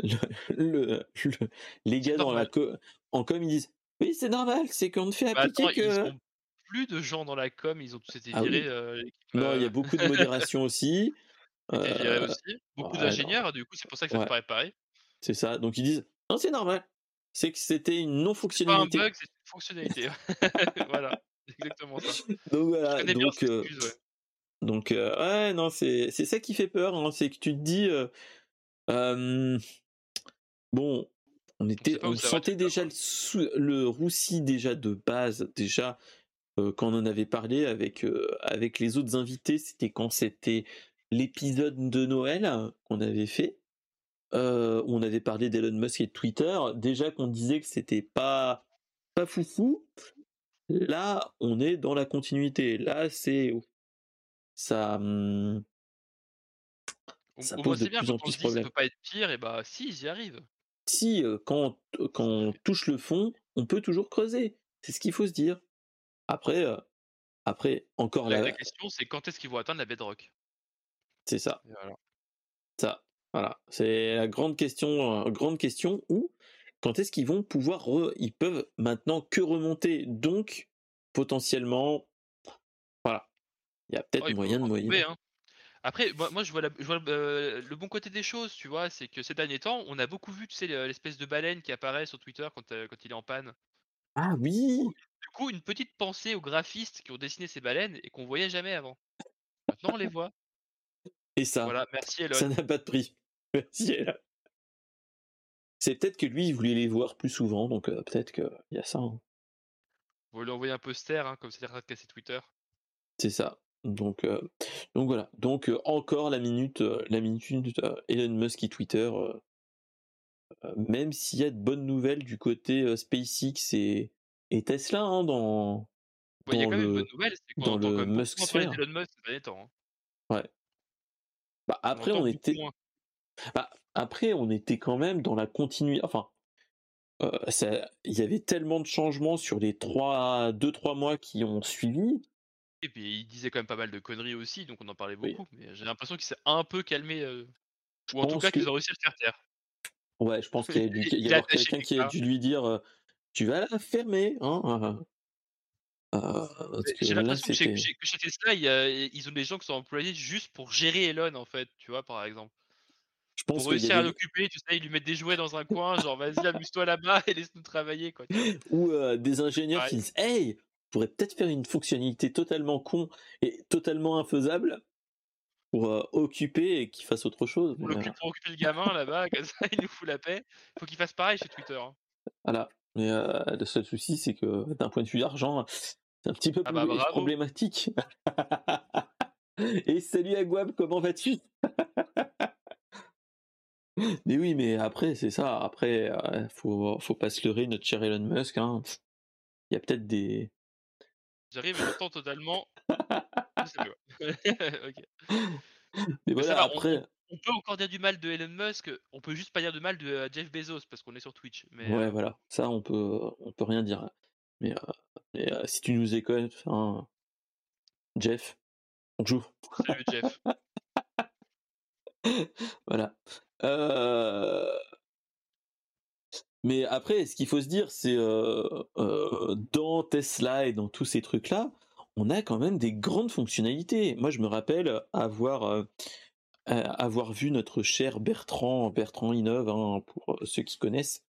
le, le- le- les gars dans la co- en com ils disent oui c'est normal, c'est qu'on ne fait Bah, appliquer attends, ils que ont plus de gens dans la com, ils ont tous été Ah oui. virés, l'équipe, non il y a heu, beaucoup de modération aussi. Euh, aussi. Beaucoup ouais, d'ingénieurs, du coup, c'est pour ça que ça Ouais. pas réparer. C'est ça. Donc ils disent non c'est normal, c'est que c'était une non C'est pas un bug, c'est une fonctionnalité. voilà, exactement ça. Donc voilà. Donc euh, excuse, ouais. Donc euh, ouais non c'est ça qui fait peur hein, c'est que tu te dis euh, bon on était on sentait déjà le, sou- le roussi déjà de base déjà quand on en avait parlé avec avec les autres invités c'était quand c'était l'épisode de Noël qu'on avait fait euh, où on avait parlé d'Elon Musk et de Twitter déjà qu'on disait que c'était pas pas foufou là on est dans la continuité là c'est ça hum, On, ça on pose de bien plus en plus se dit ça problème. peut pas être pire, et bah si, ils y arrivent. si euh, quand, euh, quand on touche le fond, on peut toujours creuser. C'est ce qu'il faut se dire. Après, euh, après encore La, là, la question, c'est quand est-ce qu'ils vont atteindre la bedrock? C'est ça, voilà. ça, voilà, c'est la grande question, euh, grande question. Où quand est-ce qu'ils vont pouvoir, re- ils peuvent maintenant que remonter, donc potentiellement, voilà, il y a peut-être Oh, moyen de moyen. hein. Après, moi, moi, je vois, la- je vois euh, le bon côté des choses, tu vois, c'est que ces derniers temps, on a beaucoup vu, tu sais, l'espèce de baleine qui apparaît sur Twitter quand, euh, quand il est en panne. Ah oui, Du coup, une petite pensée aux graphistes qui ont dessiné ces baleines et qu'on voyait jamais avant. Maintenant, on les voit. Et ça, Voilà, merci Elon. ça n'a pas de prix. Merci. Ella. C'est peut-être que lui, il voulait les voir plus souvent, donc euh, peut-être qu'il y a ça. hein. Va lui envoyer un poster, hein, comme c'était de casser Twitter. C'est ça. Donc, euh, donc voilà. Donc euh, encore la minute, la minute Elon Musk et Twitter. même s'il y a de bonnes nouvelles du côté SpaceX et, et Tesla hein, dans il y a quand même une bonne nouvelle, c'est qu'on entend quand même beaucoup Musk moins parler d'Elon Musk ces derniers temps. hein. Bah, après on était bah, après on était quand même dans la continuité. Enfin, euh, il y avait tellement de changements sur les trois deux trois mois qui ont suivi. Et puis il disait quand même pas mal de conneries aussi, donc on en parlait Oui. beaucoup. Mais j'ai l'impression qu'il s'est un peu calmé, euh, ou en tout cas qu'ils ont réussi à le faire taire. ouais, je pense qu'il y a quelqu'un qui a dû lui dire tu vas la fermer hein. Euh, J'ai l'impression que chez, que Tesla, il y a- ils ont des gens qui sont employés juste pour gérer Elon, en fait, tu vois, par exemple. je Pour pense y réussir à l'occuper, tu sais, ils lui mettent des jouets dans un coin, genre vas-y, amuse-toi là-bas et laisse-nous travailler, quoi. ou euh, des ingénieurs Ouais. qui disent hey on pourrait peut-être faire une fonctionnalité totalement con et totalement infaisable pour euh, occuper et qu'il fasse autre chose Pour, l'occuper- pour occuper le gamin là-bas, comme ça, il nous fout la paix. Faut qu'il fasse pareil chez Twitter. hein. voilà mais euh, le seul souci c'est que d'un point de vue d'argent un petit peu Ah bah problématique et salut Aguab comment vas-tu? Mais oui mais après c'est ça après euh, faut faut pas se leurrer notre cher Elon Musk hein. il y a peut-être des J'arrive j'entends totalement. Mais Mais voilà ça va, on, après on- on peut encore dire du mal de Elon Musk, on peut juste pas dire du mal de euh, Jeff Bezos parce qu'on est sur Twitch. Mais Ouais, euh, voilà, ça on peut, on peut rien dire. Mais, euh, euh, si tu nous écoutes, hein, Jeff, bonjour. salut Jeff. Voilà. Euh, Mais après, ce qu'il faut se dire, c'est euh, dans Tesla et dans tous ces trucs-là, on a quand même des grandes fonctionnalités. Moi, je me rappelle avoir avoir vu notre cher Bertrand, Bertrand Innove, hein, pour ceux qui connaissent,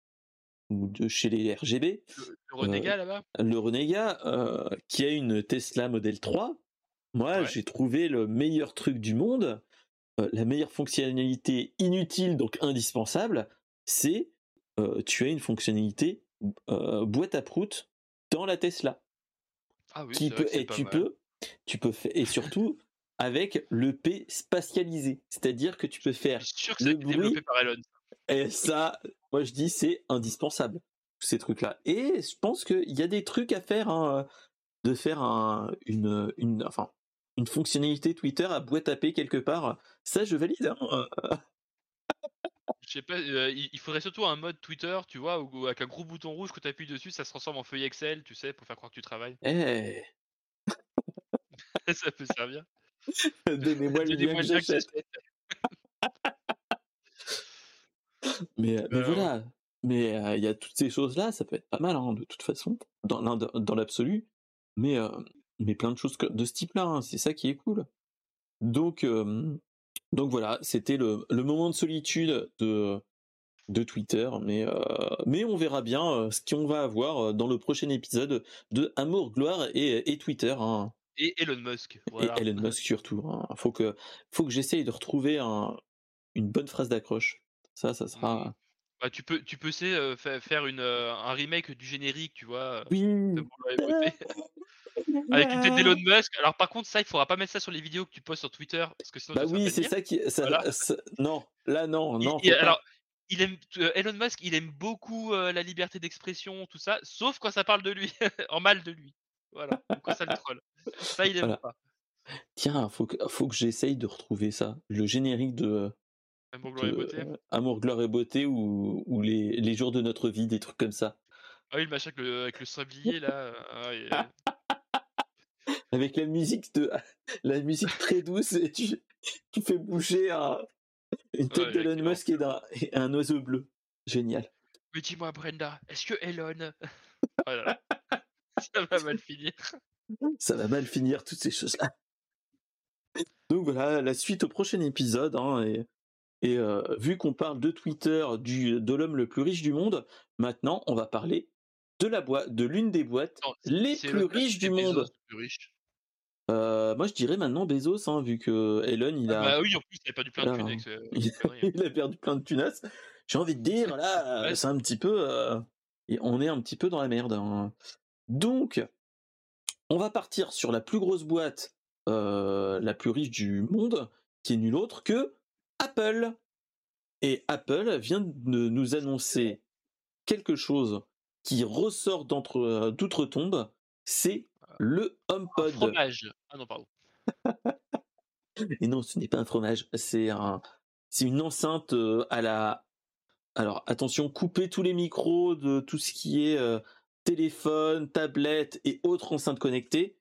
ou de chez les RGB. Le, le renégat là-bas? le renégat euh, qui a une Tesla Model 3, moi Ouais. j'ai trouvé le meilleur truc du monde, euh, la meilleure fonctionnalité inutile donc indispensable, c'est euh, tu as une fonctionnalité euh, boîte à prout dans la Tesla Ah oui, qui peut et tu mal. peux tu peux faire et surtout avec le P spatialisé, c'est-à-dire que tu peux faire Je suis sûr que le été développé bruit par Elon. et ça, moi je dis c'est indispensable, ces trucs-là. Et je pense qu'il y a des trucs à faire, hein, de faire un, une, une, enfin, une fonctionnalité Twitter à boîte à paix quelque part. Ça, je valide. hein. Je sais pas, euh, il faudrait surtout un mode Twitter, tu vois, où, avec un gros bouton rouge, quand tu appuies dessus, ça se transforme en feuille Excel, tu sais, pour faire croire que tu travailles. Eh, ça peut servir. Donnez-moi le lien que j'achète. Mais, mais Euh, voilà. Mais euh, il y a toutes ces choses-là, ça peut être pas mal, hein, de toute façon, dans, l'absolu. Mais, euh, mais plein de choses de ce type-là, hein, c'est ça qui est cool. Donc, donc voilà, c'était le, le moment de solitude de, de Twitter, mais, mais on verra bien ce qu'on va avoir dans le prochain épisode de Amour, Gloire et, et Twitter. hein. Et Elon Musk. Voilà. Et Elon Musk surtout. hein. Faut que, faut que j'essaye de retrouver un, une bonne phrase d'accroche. Ça, ça sera. Bah, tu peux, tu peux euh, fa- faire une, euh, un remake du générique, tu vois. Oui. Avec une tête d'Elon Musk. Alors par contre, ça, il faudra pas mettre ça sur les vidéos que tu postes sur Twitter, parce que sinon Bah oui, c'est ça qui. Ça, Voilà. ça- non, là non, non. il- alors, il aime euh, Elon Musk, il aime beaucoup la liberté d'expression, tout ça, sauf quand ça parle de lui, en mal de lui. Voilà. Quand ça le troll. Ça, il aime Voilà. pas. Tiens, faut que, faut que j'essaye de retrouver ça. Le générique de, Amour, gloire et beauté. euh, Amour, Gloire et Beauté ou, ou les, les jours de notre vie, des trucs comme ça. Ah oui, le machin avec le, avec le sablier là. euh, ah, et, Avec la musique de la musique très douce et tu, tu fais bouger un- une tête Ouais, d'Elon. Musk et un oiseau bleu. Génial. Mais dis-moi, Brenda, est-ce que Elon. Oh là là. Ça va mal finir. Ça va mal finir toutes ces choses-là. Donc voilà, la suite au prochain épisode. hein, et et euh, vu qu'on parle de Twitter, du, de l'homme le plus riche du monde, maintenant on va parler de la boîte, de l'une des boîtes les plus riches du Bezos monde. plus riche Euh, moi je dirais maintenant Bezos, hein, vu que Elon il Ah a, Bah oui, en plus, il a perdu plein de Là, thunes avec ce. avec il, cette connerie, il a perdu plein de tunas. J'ai envie de dire là, euh, Ouais. c'est un petit peu, euh, et on est un petit peu dans la merde. hein. Donc, on va partir sur la plus grosse boîte, euh, la plus riche du monde, qui est nulle autre que Apple. Et Apple vient de nous annoncer quelque chose qui ressort d'entre euh, d'outre-tombe, c'est le Un HomePod. fromage. Ah non, pardon. Et non, ce n'est pas un fromage, c'est un, c'est une enceinte euh, à la. Alors attention, coupez tous les micros de tout ce qui est euh, téléphone, tablette et autres enceintes connectées.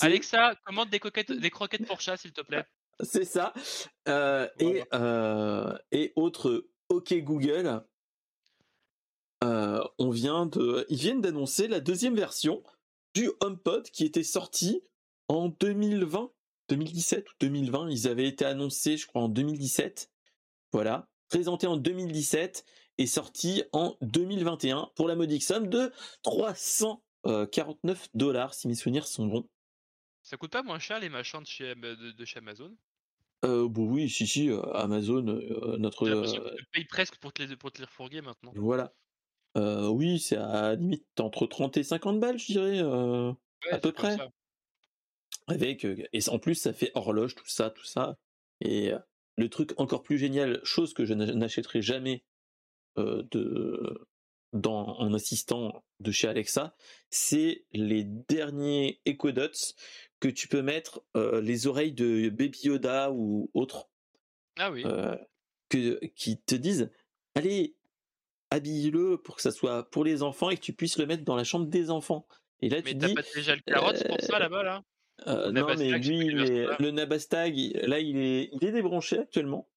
Alexa, commande des, coquettes, des croquettes pour chat, s'il te plaît. C'est ça. Euh, et, euh, et autres OK Google. euh, on vient de, ils viennent d'annoncer la deuxième version du HomePod qui était sorti en 2020, 2017 ou 2020. Ils avaient été annoncés, je crois, en 2017. Voilà, présenté en 2017 et sorti en 2021 pour la modique somme de 349 dollars, si mes souvenirs sont bons. Ça coûte pas moins cher les machins de chez, de, de chez Amazon? Euh, bon, oui, si, si, euh, Amazon, euh, notre. Euh, payes presque pour te les, pour te les refourguer maintenant. Voilà. Euh, oui, c'est à limite entre 30 et 50 balles, je dirais. Ouais, à peu près. avec et en plus ça fait horloge, tout ça, tout ça. Et le truc encore plus génial, chose que je n'a- n'achèterai jamais de dans en assistant de chez Alexa, c'est les derniers Echo Dots que tu peux mettre euh, les oreilles de Baby Yoda ou autres Ah oui. euh, que, qui te disent allez habille-le pour que ça soit pour les enfants et que tu puisses le mettre dans la chambre des enfants. Et là Mais tu t'as dis pas déjà le carotte pour ça là-bas là? euh, non mais lui il est- le Nabastag là il est il est débranché actuellement.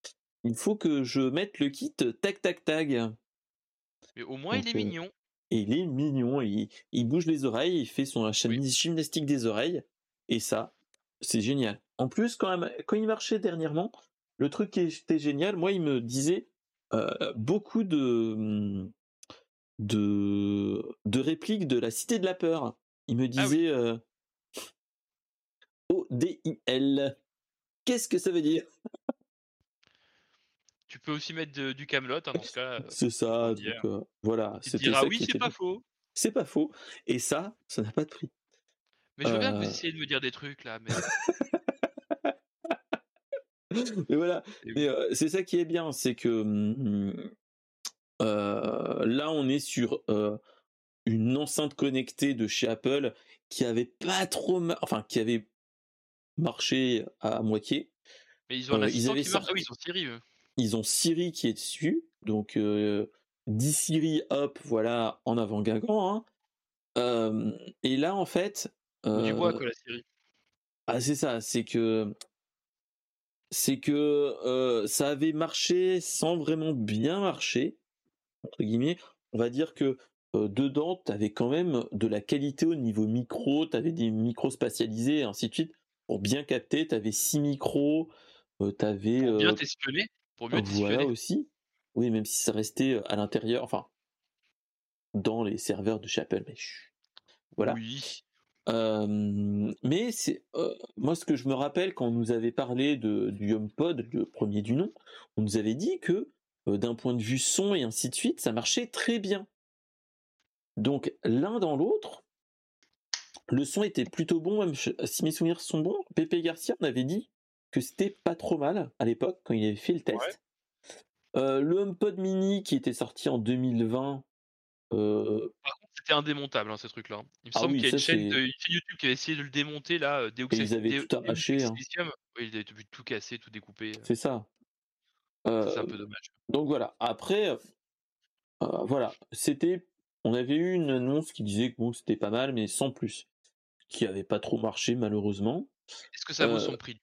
Il faut que je mette le kit tac tac tag. Mais au moins il est euh, mignon. et il est mignon il, il bouge les oreilles il fait son gymnastique des oreilles et ça c'est génial. En plus quand, même, quand il marchait dernièrement le truc qui était génial moi il me disait euh, beaucoup de de de répliques de la cité de la peur. Il me Ah oui. disait euh, O-D-I-L qu'est-ce que ça veut dire? Tu peux aussi mettre de- du Camelot dans ce cas. c'est ça donc euh, voilà Tu te c'était diras ça oui, qui c'est pas faux. c'est pas faux. Et ça ça n'a pas de prix Mais je veux bien que vous Euh. essayiez de me dire des trucs là. Mais... mais voilà Mais c'est ça qui est bien, c'est que hum, euh, là on est sur une enceinte connectée de chez Apple qui avait pas trop, enfin qui avait marché à moitié. Mais ils ont Euh, ils avaient qui marche. Ah oui, ils ont Siri eux. Ils ont Siri qui est dessus, donc euh, dit Siri, hop, voilà, en avant Guingamp. hein. Euh, et là en fait, Du bois euh, quoi la Siri. ah c'est ça, c'est que c'est que ça avait marché sans vraiment bien marcher entre guillemets. On va dire que dedans, tu avais quand même de la qualité au niveau micro, tu avais des micros spatialisés et ainsi de suite. Pour bien capter, tu avais six micros, tu avais. Pour bien t'espionner, pour mieux Voilà aussi. Oui, même si ça restait à l'intérieur, enfin, dans les serveurs de chez Apple, mais voilà. Oui. Mais c'est moi ce que je me rappelle quand on nous avait parlé de, du HomePod, le premier du nom, on nous avait dit que d'un point de vue son et ainsi de suite, ça marchait très bien. Donc l'un dans l'autre, le son était plutôt bon, même si mes souvenirs sont bons. Pepe Garcia, on avait dit que c'était pas trop mal à l'époque quand il avait fait le test. Le HomePod Mini qui était sorti en 2020. Euh, Par contre, c'était indémontable hein, ces trucs-là. Il me ah semble qu'il y a une chaîne, de, YouTube qui avait essayé de le démonter là. Euh, ils avaient tout arraché. Hein. il avait tout cassé, tout découpé. C'est ça. c'est un peu dommage. Donc voilà. Après, voilà, c'était on avait eu une annonce qui disait que bon, c'était pas mal, mais sans plus. Qui avait pas trop marché, malheureusement. Est-ce que ça vaut son euh, prix?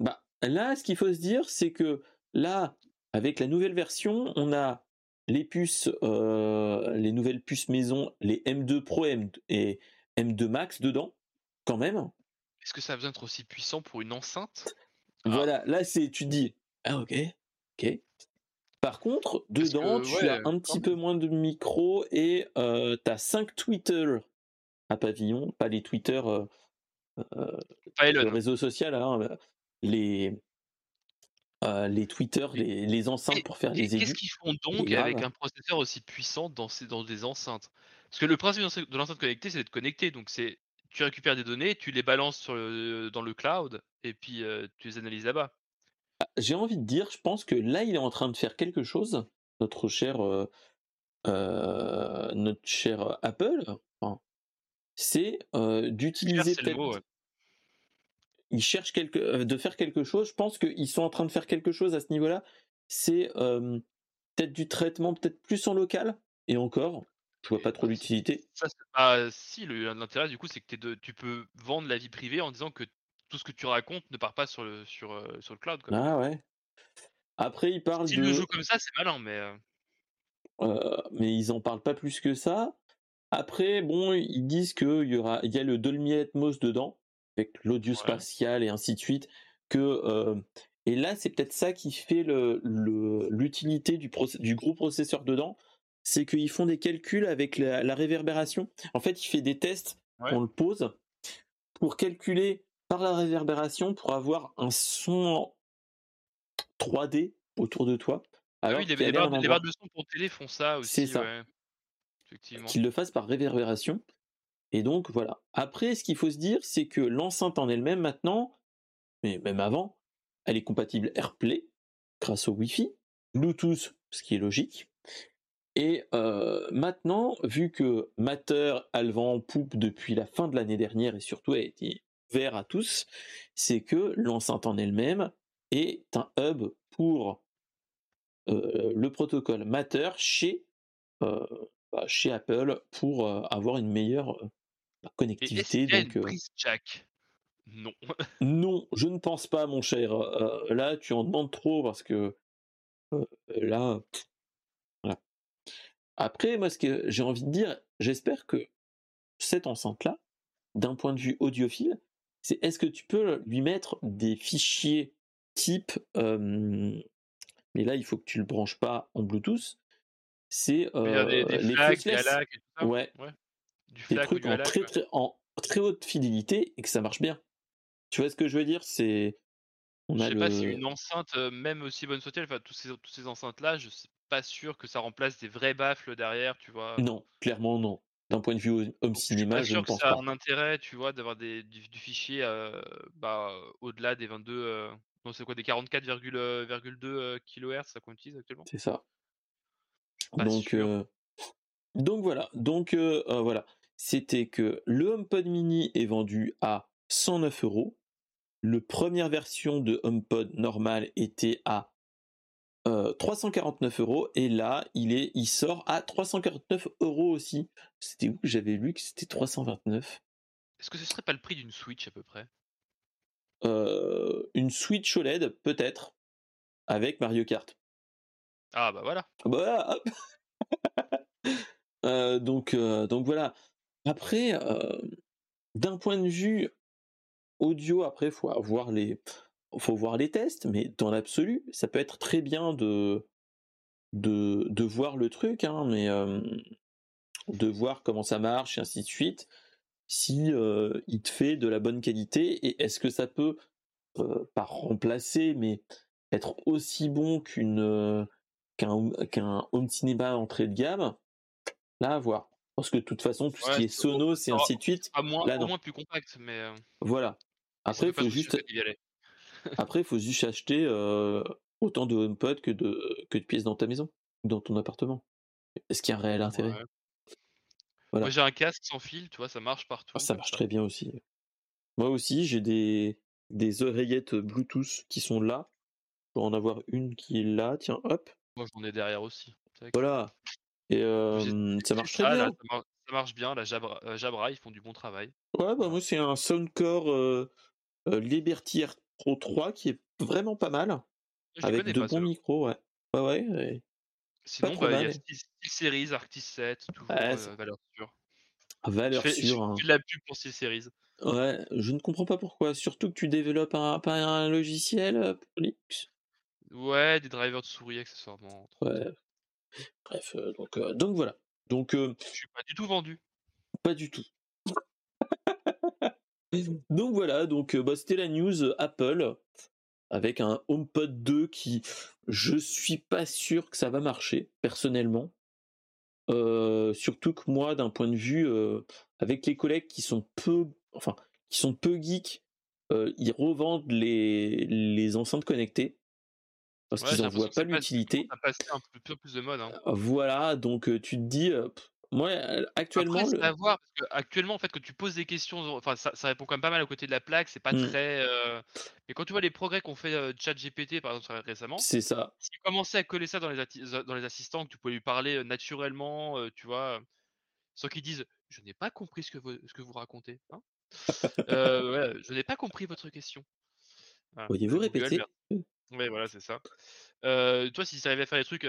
Bah, là, ce qu'il faut se dire, c'est que là, avec la nouvelle version, on a les puces, euh, les nouvelles puces maison, les M2 Pro et M2 Max dedans, quand même. Est-ce que ça a besoin d'être aussi puissant pour une enceinte? Voilà, là, c'est, tu dis, ah ok, ok. Par contre, dedans, tu as un petit peu moins de micro et euh, tu as 5 Twitter à pavillon, pas les Twitter, euh, euh, le réseau social, hein, les, euh, les Twitter, les, les enceintes pour faire les aigus. Qu'est-ce qu'ils font donc avec un processeur aussi puissant dans, ces, dans des enceintes? Parce que le principe de l'enceinte connectée, c'est d'être connecté. Donc c'est tu récupères des données, tu les balances sur dans le cloud et puis tu les analyses là-bas. Bah, j'ai envie de dire, je pense que là, il est en train de faire quelque chose, notre cher, euh, euh, notre cher Apple. c'est euh, d'utiliser peut-être. Ils cherchent quelque, de faire quelque chose. Je pense qu'ils sont en train de faire quelque chose à ce niveau-là. C'est peut-être du traitement, peut-être plus en local. Et encore, je vois pas trop l'utilité. si, l'intérêt du coup, c'est que tu peux vendre la vie privée en disant que tout ce que tu racontes ne part pas sur le, sur, euh, sur le cloud. Quoi. Ah ouais. Après, ils parlent S'ils le jouent comme ça, c'est malin, mais. Euh euh, mais ils en parlent pas plus que ça. Après, bon, ils disent qu'il y aura, il y a le Dolby Atmos dedans, avec l'audio spatial et ainsi de suite. Que et là, c'est peut-être ça qui fait le, l'utilité du, du gros processeur dedans, c'est qu'ils font des calculs avec la, réverbération. En fait, il fait des tests, on le pose pour calculer par la réverbération pour avoir un son 3D autour de toi. Ah Alors oui, les, barres, de son pour télé font ça aussi. C'est ça. Qu'ils le fassent par réverbération. Et donc voilà. Après, ce qu'il faut se dire, c'est que l'enceinte en elle-même maintenant, mais même avant, elle est compatible AirPlay grâce au Wi-Fi, Bluetooth, ce qui est logique. Et euh, maintenant, vu que Matter a le vent en poupe depuis la fin de l'année dernière et surtout a été ouvert à tous, c'est que l'enceinte en elle-même est un hub pour euh, le protocole Matter chez, euh, bah, chez Apple pour avoir une meilleure connectivité. donc, Jack? Non. non, je ne pense pas, mon cher. là, tu en demandes trop parce que là, voilà. Après, moi, ce que j'ai envie de dire, j'espère que cette enceinte-là, d'un point de vue audiophile, c'est est-ce que tu peux lui mettre des fichiers type, mais là il faut que tu le branches pas en Bluetooth, c'est des, les flags, et tout ça? Ouais. Des trucs en, très, très, en très haute fidélité et que ça marche bien. Tu vois ce que je veux dire? C'est on je sais pas si une enceinte, même aussi bonne soit-elle, enfin, tous ces, tous ces enceintes-là, je suis pas sûr que ça remplace des vrais baffles derrière, tu vois. Non, clairement non d'un point de vue home cinéma, je, ne pense pas. ça a un intérêt, tu vois, d'avoir du, du, fichier euh, bah, au-delà des 22, euh, non c'est quoi, des 44,2 euh, kHz, ça qu'on utilise actuellement? C'est ça. donc, donc voilà, donc voilà, c'était que le HomePod Mini est vendu à 109 euros. Le première version de HomePod normal était à 349 euh, euros et là il est il sort à 349 euros aussi. C'était où que j'avais lu que c'était 329 Est-ce que ce serait pas le prix d'une Switch à peu près? Une Switch OLED peut-être avec Mario Kart. Ah bah voilà. Bah, donc, donc voilà. Après, d'un point de vue audio, après, faut voir les, faut voir les tests, mais dans l'absolu, ça peut être très bien de, de, de voir le truc, hein, mais de voir comment ça marche et ainsi de suite. Si il te fait de la bonne qualité et est-ce que ça peut pas remplacer, mais être aussi bon qu'une qu'un qu'un home cinéma entrée de gamme, là à voir. Parce que de toute façon, tout ce qui est Sonos et ainsi de suite, à moins, là au moins plus compact, mais voilà. Après, il faut juste après, il faut juste acheter autant de HomePod que de que de pièces dans ta maison, dans ton appartement. Est-ce qu'il y a un réel intérêt? Moi, j'ai un casque sans fil, tu vois, ça marche partout. Ah, ça marche très bien aussi. Moi aussi, j'ai des des oreillettes Bluetooth qui sont là. Pour en avoir une qui est là, tiens, hop. Moi, j'en ai derrière aussi. Voilà. Et ça marche très bien. ça, marche, bien. La Jabra, ils font du bon travail. Ouais, bah moi, c'est un Soundcore Liberty Air Pro 3 qui est vraiment pas mal. avec de bons micros, ouais. Ouais, ouais. Sinon, bah, il y a Series, Arctis 7, toujours valeur sûre. Valeur sûre. Hein. de la pub pour Steel Series. Ouais, je ne comprends pas pourquoi. Surtout que tu développes un, un logiciel pour Linux? Ouais, des drivers de souris accessoirement. Ouais. Bref, donc, donc voilà. Donc, je suis pas du tout vendu. Pas du tout. donc voilà, donc bah, c'était la news Apple avec un HomePod 2 qui, je suis pas sûr que ça va marcher personnellement. surtout que moi, d'un point de vue, avec les collègues qui sont peu, enfin, qui sont peu geeks, ils revendent les, les enceintes connectées parce qu'ils n'en voient pas l'utilité. Ça passe un peu plus de mode. Hein. Voilà, donc tu te dis, moi actuellement. Après, à voir, parce que actuellement en fait, quand tu poses des questions, enfin ça, ça, répond quand même pas mal à côté de la plaque, c'est pas mmh. très. Mais quand tu vois les progrès qu'on fait ChatGPT par exemple récemment, c'est ça. Si tu commençais à coller ça dans les, dans les assistants, que tu pouvais lui parler naturellement, tu vois, sans qu'ils disent, je n'ai pas compris ce que vous, ce que vous racontez. Hein ouais, je n'ai pas compris votre question. Pourriez-vous répéter? Oui, voilà, c'est ça. toi, si ça arrivait à faire des trucs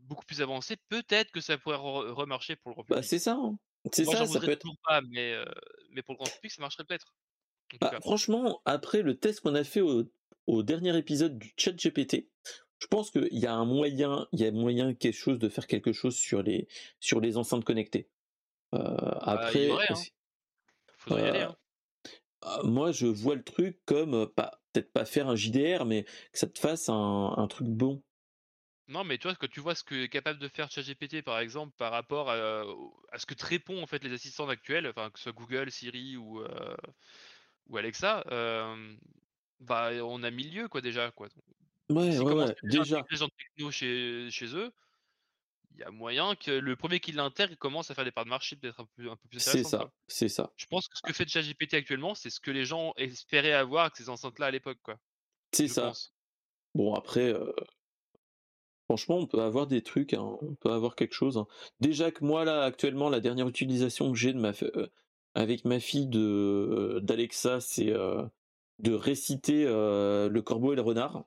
beaucoup plus avancés, peut-être que ça pourrait remarcher pour le grand Bah, c'est ça. Hein. C'est ça, ça peut être. pas, mais, mais pour le grand public, ça marcherait peut-être. Bah, franchement, après le test qu'on a fait au, au dernier épisode du chat GPT, je pense qu'il y a un moyen, il y a moyen quelque chose de faire quelque chose sur les sur les enceintes connectées. Bah, après, hein. Faudrait y aller, hein. Moi, je vois le truc comme pas peut-être pas faire un JDR, mais que ça te fasse un, truc bon. Non, mais tu vois, quand tu vois ce que est capable de faire ChatGPT, par exemple, par rapport à, ce que te répond en fait les assistants actuels, enfin que ce soit Google, Siri ou, ou Alexa, bah on a mis lieu quoi déjà quoi. Ouais, ouais, ouais déjà. Les gens techno chez, chez eux, il y a moyen que le premier qui l'intègre commence à faire des parts de marché peut-être un peu, un peu plus C'est ça, c'est ça. Je pense que ce que fait ChatGPT actuellement, c'est ce que les gens espéraient avoir avec ces enceintes-là à l'époque, quoi. C'est ça. Bon après, franchement, on peut avoir des trucs, hein, on peut avoir quelque chose. Hein. Déjà que moi là, actuellement, la dernière utilisation que j'ai de ma avec ma fille de d'Alexa, c'est de réciter le corbeau et le renard.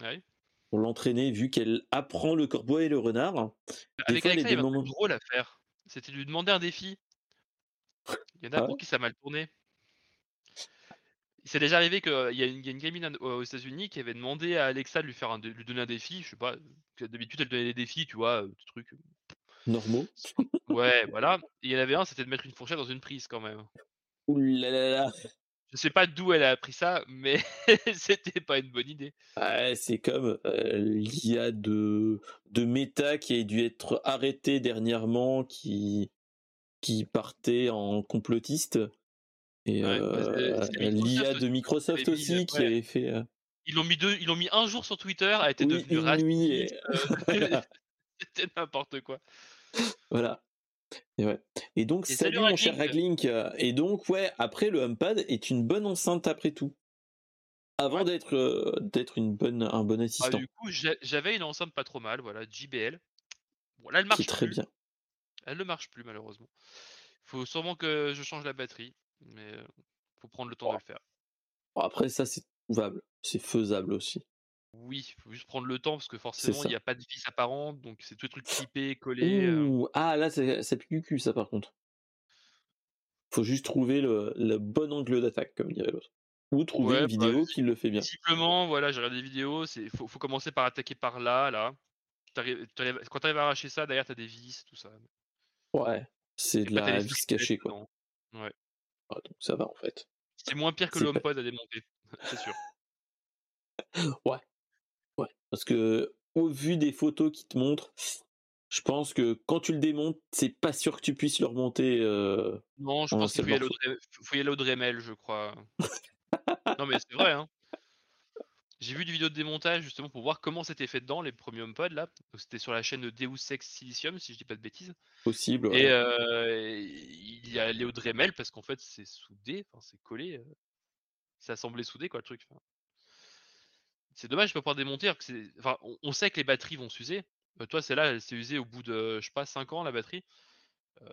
Ouais pour l'entraîner, vu qu'elle apprend le corbeau et le renard. Avec fois, Alexa, il y moments... drôle à faire. C'était lui demander un défi. Il y en a ah pour qui ça a mal tourné. Il s'est déjà arrivé qu'il y, a une, gamine aux États-Unis qui avait demandé à Alexa de lui, faire un, lui donner un défi. Je sais pas, d'habitude elle donnait des défis, tu vois, des trucs. Normaux. Ouais, voilà. Et il y en avait un, c'était de mettre une fourchette dans une prise quand même. Ouh là là là. Je sais pas d'où elle a appris ça, mais c'était pas une bonne idée. c'est comme l'IA de, de Meta qui a dû être arrêté dernièrement, qui, qui partait en complotiste. Et bah, l'IA de Microsoft aussi qui avait fait. Ils l'ont mis deux, ils l'ont mis un jour sur Twitter, elle était devenue raciste. C'était n'importe quoi. Voilà. Et, ouais. et donc, salut, mon cher Raglink. Et donc, ouais, après, le HomePad est une bonne enceinte après tout. Avant d'être euh, d'être une bonne un bon ah, assistant. du coup, j'avais une enceinte pas trop mal, voilà, JBL. Bon, là, elle marche très bien. Elle ne marche plus, malheureusement. Il faut sûrement que je change la batterie, mais il faut prendre le temps de le faire. Bon, après, ça, c'est trouvable. C'est faisable aussi. Oui, il faut juste prendre le temps parce que C'est forcément, il n'y a pas de vis apparente, donc c'est tous les trucs clippés, collés. euh. Ah là, pique du cul, ça, par contre. Faut juste trouver le, le bon angle d'attaque, comme dirait l'autre. Ou trouver Ouais, une bah, vidéo vi- qui le fait bien. visiblement, voilà, j'ai regardé des vidéos, c'est faut, faut commencer par attaquer par là, là. T'arrives- t'arrives- quand tu arrives à arracher ça, derrière, tu as des vis, tout ça. Ouais, c'est de t'as la vis cachée, quoi. Ouais. Ah, donc ça va, en fait. C'est moins pire que C'est le pas- HomePod à démonter, c'est sûr. Ouais. Ouais. Parce que, au vu des photos qui te montrent, je pense que quand tu le démontes, c'est pas sûr que tu puisses le remonter. euh, Non, je pense qu'il faut y aller au. Dremel, je crois. non, mais c'est vrai, hein. J'ai vu des vidéos de démontage justement pour voir comment c'était fait dedans, les premiers HomePod là. C'était sur la chaîne de Deus Ex Silicium, si je dis pas de bêtises. Possible. Et euh, il y a Léo Dremel parce qu'en fait c'est soudé, enfin c'est collé, euh, c'est assemblé soudé quoi le truc. Enfin, c'est dommage de pas pouvoir démonter. alors que c'est- Enfin, on, on sait que les batteries vont s'user. Euh, toi, celle-là, elle s'est usée au bout de, je sais pas, 5 ans la batterie. Euh,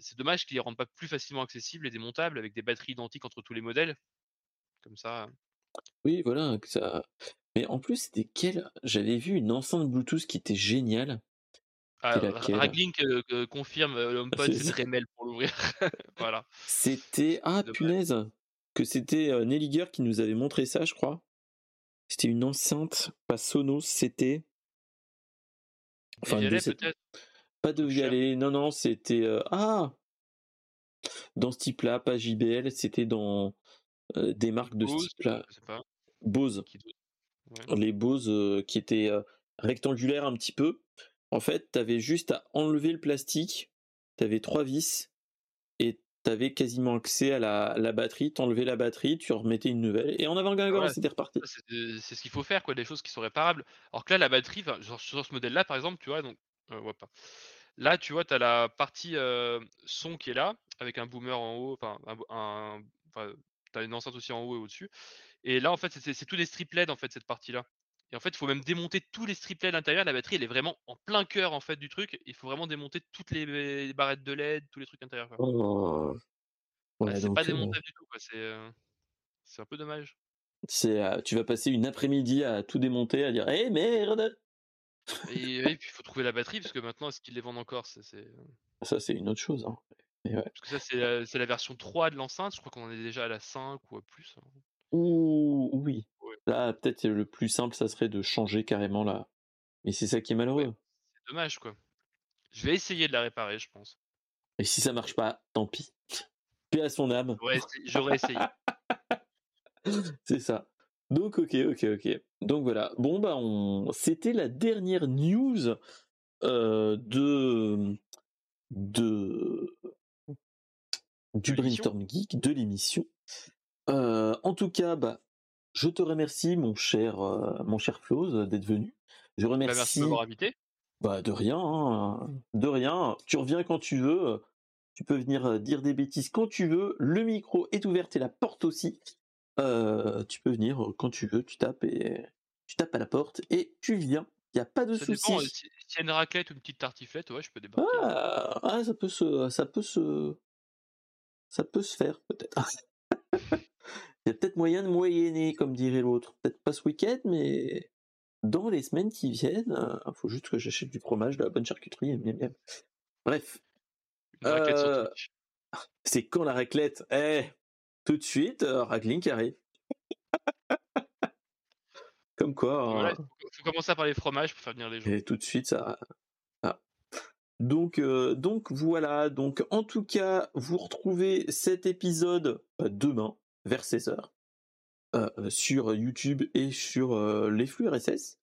c'est dommage qu'ils les rendent pas plus facilement accessibles et démontables avec des batteries identiques entre tous les modèles. Comme ça. Oui, voilà. que Ça... Mais en plus, c'était quelle J'avais vu une enceinte Bluetooth qui était géniale. Ah, Raglink euh, euh, confirme euh, le HomePod, c'est. Dremel pour l'ouvrir. voilà. C'était. Ah, punaise Que c'était euh, Nelliger qui nous avait montré ça, je crois. C'était une enceinte, pas Sonos, c'était. Enfin, de peut-être? Pas de. Vialet, non, non, c'était. euh, Ah Dans ce type-là, pas JBL, c'était dans euh, des marques de ce Bose, type-là. sais pas. Bose. Ouais. Les Bose euh, qui étaient rectangulaires un petit peu. En fait, t'avais juste à enlever le plastique, t'avais trois vis, et t'avais quasiment accès à la, la batterie. T'enlevais la batterie, tu remettais une nouvelle, et en avant guingant, Voilà. c'était reparti. C'est ce qu'il faut faire, quoi, des choses qui sont réparables. Alors que là, la batterie, genre sur ce modèle-là, par exemple, tu vois, donc, euh, ouais, pas. Là, tu vois, tu as la partie euh, son qui est là, avec un boomer en haut, enfin, un, une enceinte aussi en haut et au-dessus. Et là, en fait, c'est tous des strip LED, en fait, cette partie-là. Et en fait, il faut même démonter tous les strip LED à l'intérieur. La batterie, elle est vraiment en plein cœur, en fait, du truc. Il faut vraiment démonter toutes les, barrettes de LED, tous les trucs à l'intérieur. quoi. Oh. Bah, Ouais, c'est pas euh, démontable du tout. C'est euh, c'est un peu dommage. c'est, euh, tu vas passer une après-midi à tout démonter, à dire Eh merde Et, ouais, puis il faut trouver la batterie, parce que maintenant, est-ce qu'ils les vendent encore? Ça, c'est une autre chose. hein. Ouais. Parce que ça, c'est la, c'est la version 3 de l'enceinte. Je crois qu'on en est déjà à la 5 ou à plus. hein. Ouh, oui. Ouais. Là, peut-être le plus simple, ça serait de changer carrément là. Mais c'est ça qui est malheureux. C'est dommage, quoi. Je vais essayer de la réparer, je pense. Et si ça marche pas, tant pis. Paix à son âme. J'aurais essayé. j'aurais essayé. C'est ça. Donc, ok, ok, ok. Donc voilà. Bon, bah, on... c'était la dernière news euh, de. de. du. Brainstorm Geek, de l'émission. Euh, en tout cas, bah, je te remercie, mon cher, euh, mon cher d'être venu. Je Bah, remercie. merci de m'avoir invité. Bah de rien, hein, de rien. Tu reviens quand tu veux. Tu peux venir euh, dire des bêtises quand tu veux. Le micro est ouvert et la porte aussi. Euh, tu peux venir euh, quand tu veux. Tu tapes et tu tapes à la porte et tu viens. Il y a pas de Ça souci. dépend. euh, Si, s'il y a une raclette ou une petite tartiflette, ouais, je peux débarquer. hein. Ah, ah, ça peut se, ça peut se, ça peut se faire peut-être. Il y a peut-être moyen de moyenner, comme dirait l'autre. Peut-être pas ce week-end, mais dans les semaines qui viennent, il faut juste que j'achète du fromage, de la bonne charcuterie, et miam, miam. Bref, Euh, c'est quand la raclette? Eh, tout de suite, euh, qui arrive. Comme quoi, Voilà, hein, faut, commencer par les fromages pour faire venir les gens. et tout de suite, ça. ah. Donc, euh, donc voilà. Donc, en tout cas, vous retrouvez cet épisode euh, demain vers 16h euh, sur YouTube et sur euh, les flux RSS.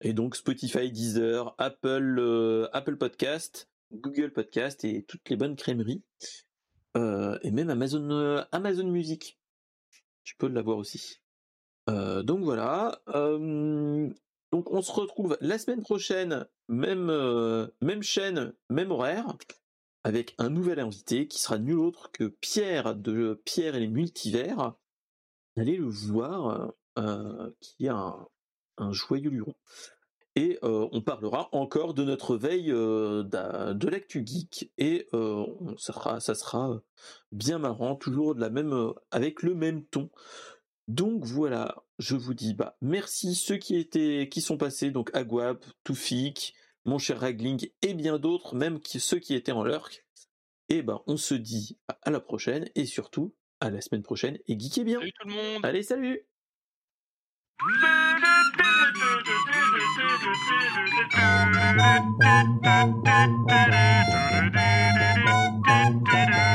Et donc Spotify, Deezer, Apple, euh, Apple Podcast, Google Podcast et toutes les bonnes crèmeries. Euh, et même Amazon, euh, Amazon Music. Tu peux l'avoir aussi. Euh, donc voilà. Euh, donc on se retrouve la semaine prochaine, euh, même chaîne, même horaire, avec un nouvel invité qui sera nul autre que Pierre de Pierre et les multivers. Allez le voir, euh, qui est un, joyeux luron. Et euh, on parlera encore de notre veille euh, de l'actu geek et euh, ça sera, bien marrant, toujours de la même, euh, avec le même ton. Donc voilà, je vous dis bah merci ceux qui étaient qui sont passés donc Aguap, Toufik, mon cher Ragling et bien d'autres, même ceux qui étaient en lurk. Et ben, on se dit à la prochaine et surtout à la semaine prochaine et geekez bien. Tout le monde. Allez, salut.